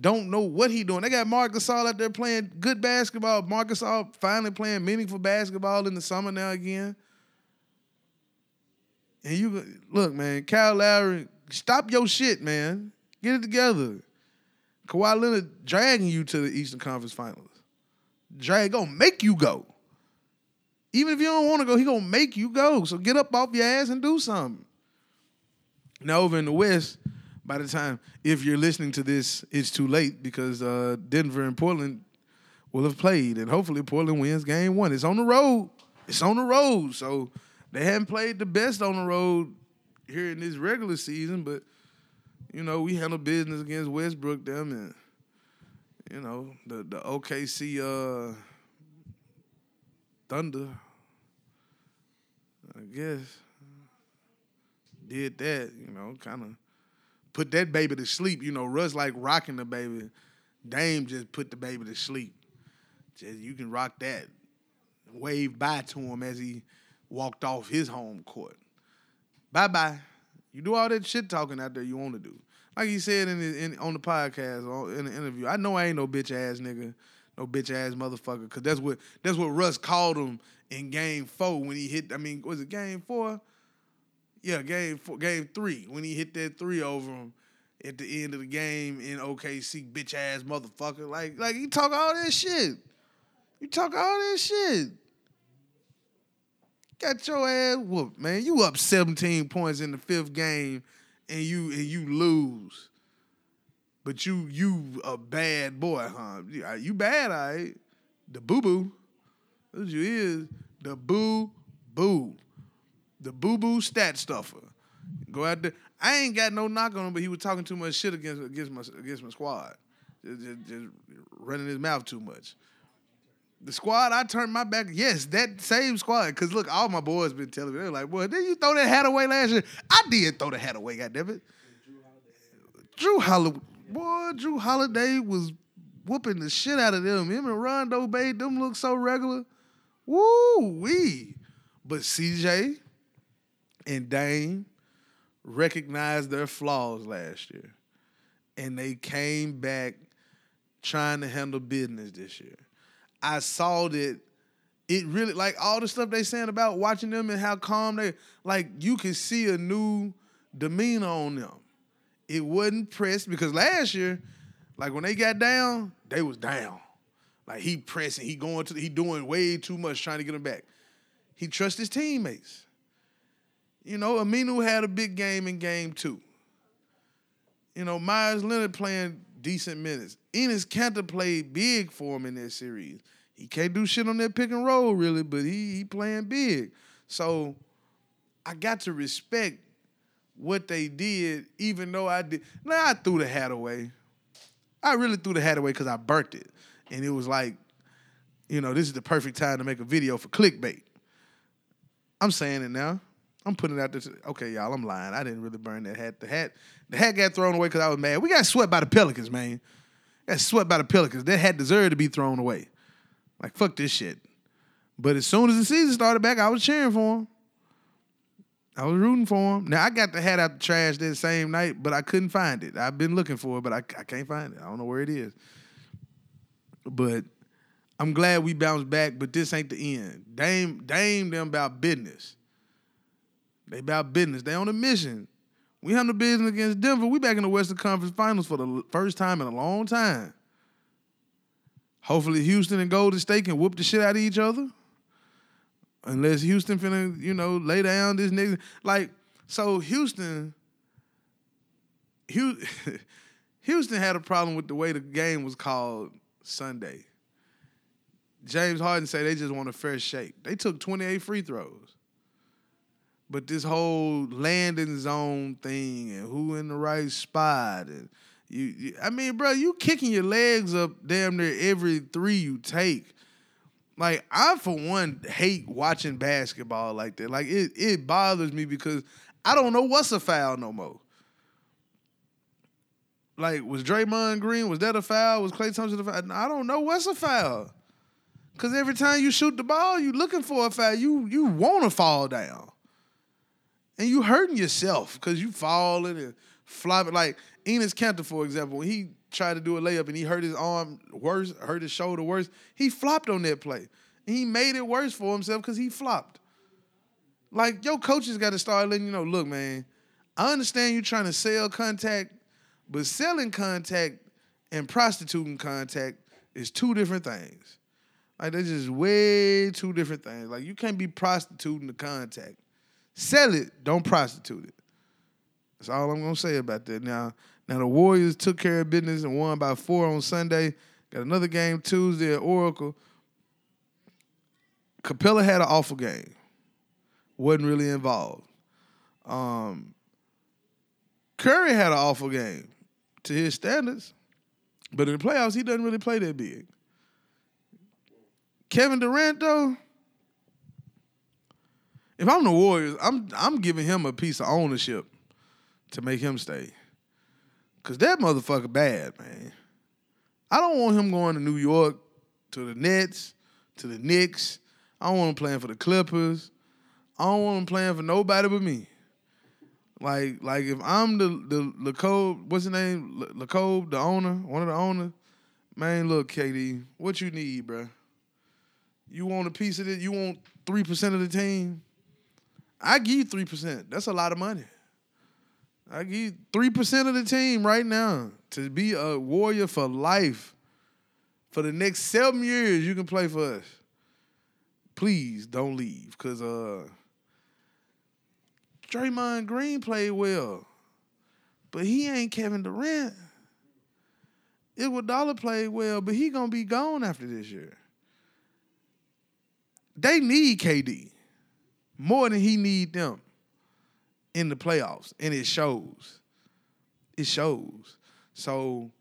Don't know what he doing. They got Marc Gasol out there playing good basketball. Marc Gasol finally playing meaningful basketball in the summer now again. And you look, man, Kyle Lowry, stop your shit, man. Get it together. Kawhi Leonard dragging you to the Eastern Conference Finals. Drag gonna make you go. Even if you don't want to go, he gonna make you go. So get up off your ass and do something. Now over in the West, by the time if you're listening to this, it's too late because uh, Denver and Portland will have played, and hopefully Portland wins game one. It's on the road. It's on the road. So they haven't played the best on the road here in this regular season, but you know, we handle business against Westbrook them and you know, the the OKC uh Thunder. I guess did that, you know, kind of put that baby to sleep. You know, Russ like rocking the baby. Dame just put the baby to sleep. Just you can rock that. Wave bye to him as he walked off his home court. Bye bye. You do all that shit talking out there you want to do. Like he said in, the, in on the podcast or in the interview, I know I ain't no bitch ass nigga. No bitch ass motherfucker. Cause that's what that's what Russ called him in game four when he hit. I mean, was it game four? Yeah, game four, game three when he hit that three over him at the end of the game in OKC, bitch ass motherfucker. Like like you talk all that shit. You talk all that shit. Got your ass whooped, man. You up 17 points in the fifth game and you and you lose. But you you a bad boy, huh? You, uh, you bad, all right. The boo boo. That's you is. The boo boo. The boo boo stat stuffer. Go out there. I ain't got no knock on him, but he was talking too much shit against against my against my squad. Just, just, just running his mouth too much. The squad, I turned my back. Yes, that same squad. Cause look, all my boys been telling me they're like, "Boy, did you throw that hat away last year?" I did throw the hat away. God damn it. Jrue Holiday, boy, Jrue Holiday was whooping the shit out of them. Him and Rondo made them look so regular. Woo wee. But CJ and Dame recognized their flaws last year, and they came back trying to handle business this year. I saw that it really like all the stuff they saying about watching them and how calm they like you can see a new demeanor on them. It wasn't pressed because last year, like when they got down, they was down. Like he pressing, he going to he doing way too much trying to get them back. He trusts his teammates. You know, Aminu had a big game in game two. You know, Meyers Leonard playing decent minutes. Enes Kanter played big for him in that series. He can't do shit on that pick and roll really, but he he playing big. So I got to respect what they did, even though I did. Now I threw the hat away. I really threw the hat away because I burnt it, and it was like, you know, this is the perfect time to make a video for clickbait. I'm saying it now. I'm putting it out there. Okay, y'all, I'm lying. I didn't really burn that hat. The hat, the hat got thrown away because I was mad. We got swept by the Pelicans, man. Got swept by the Pelicans. That hat deserved to be thrown away. Like fuck this shit. But as soon as the season started back, I was cheering for him. I was rooting for him. Now I got the hat out the trash that same night, but I couldn't find it. I've been looking for it, but I, I can't find it. I don't know where it is. But I'm glad we bounced back, but this ain't the end. Dame, Dame them about business. They about business. They on a mission. We handle business against Denver. We back in the Western Conference Finals for the first time in a long time. Hopefully Houston and Golden State can whoop the shit out of each other. Unless Houston finna, you know, lay down this nigga. Like, so Houston, [LAUGHS] Houston had a problem with the way the game was called Sunday. James Harden said they just want a fair shake. They took 28 free throws. But this whole landing zone thing and who in the right spot and you, you I mean, bro, you kicking your legs up damn near every three you take. Like I for one hate watching basketball like that. Like it it bothers me because I don't know what's a foul no more. Like was Draymond Green was that a foul? Was Klay Thompson a foul? I don't know what's a foul. Cause every time you shoot the ball, you looking for a foul. You you want to fall down, and you hurting yourself because you falling and flopping. Like Enes Kanter, for example, when he tried to do a layup and he hurt his arm worse, hurt his shoulder worse, he flopped on that play. He made it worse for himself because he flopped. Like, your coaches got to start letting you know, look, man, I understand you trying to sell contact, but selling contact and prostituting contact is two different things. Like, they're just way two different things. Like, you can't be prostituting the contact. Sell it, don't prostitute it. That's all I'm gonna say about that. Now, now the Warriors took care of business and won by four on Sunday. Got another game Tuesday at Oracle. Capela had an awful game. Wasn't really involved. Um, Curry had an awful game to his standards, but in the playoffs he doesn't really play that big. Kevin Durant though, if I'm the Warriors, I'm I'm giving him a piece of ownership to make him stay. Cause that motherfucker bad, man. I don't want him going to New York, to the Nets, to the Knicks. I don't want him playing for the Clippers. I don't want him playing for nobody but me. Like, like if I'm the the Lacob, what's his name? Lacob, the owner, one of the owners. Man, look, KD, what you need, bruh? You want a piece of it? You want three percent of the team? I give you three percent. That's a lot of money. I give three percent of the team right now to be a warrior for life. For the next seven years, you can play for us. Please don't leave, cause uh, Draymond Green played well, but he ain't Kevin Durant. Iguodala played well, but he gonna be gone after this year. They need KD more than he need them in the playoffs, and it shows. It shows. So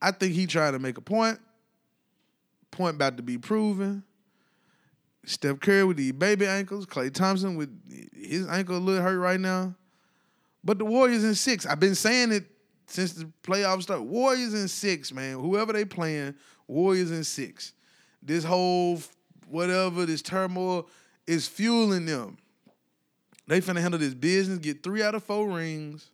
I think he trying to make a point. Point about to be proven. Steph Curry with the baby ankles. Klay Thompson with his ankle a little hurt right now. But the Warriors in six. I've been saying it since the playoffs start. Warriors in six, man. Whoever they playing, Warriors in six. This whole whatever, this turmoil is fueling them. They finna handle this business, get three out of four rings.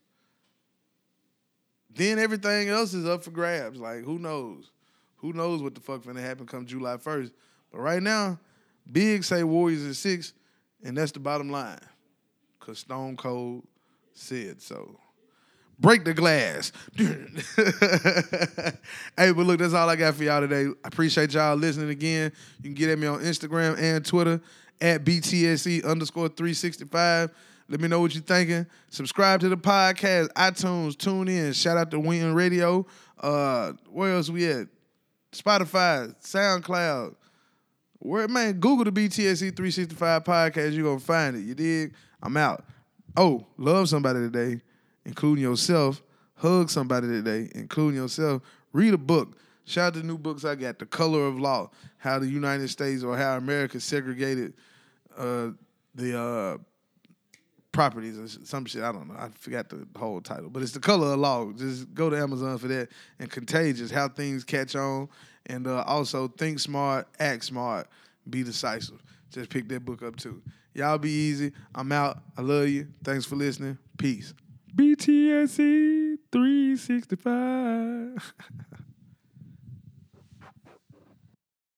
Then everything else is up for grabs. Like, who knows? Who knows what the fuck finna happen come July 1st? But right now, Big say Warriors in six, and that's the bottom line. Cause Stone Cold said so. Break the glass. [LAUGHS] hey, but look, that's all I got for y'all today. I appreciate y'all listening again. You can get at me on Instagram and Twitter at BTSE underscore 365. Let me know what you're thinking. Subscribe to the podcast, iTunes, tune in. Shout out to Winton Radio. Uh, where else we at? Spotify, SoundCloud. Where man, Google the BTSE 365 podcast, you're gonna find it. You dig? I'm out. Oh, love somebody today, including yourself. Hug somebody today, including yourself. Read a book. Shout out to new books I got. The Color of Law, how the United States or how America segregated uh, the uh, properties or some shit. I don't know. I forgot the whole title, but it's the color of law. Just go to Amazon for that. And Contagious, how things catch on, and uh, also think smart, act smart, be decisive. Just pick that book up too. Y'all be easy. I'm out. I love you. Thanks for listening. Peace. BTSE 365. [LAUGHS]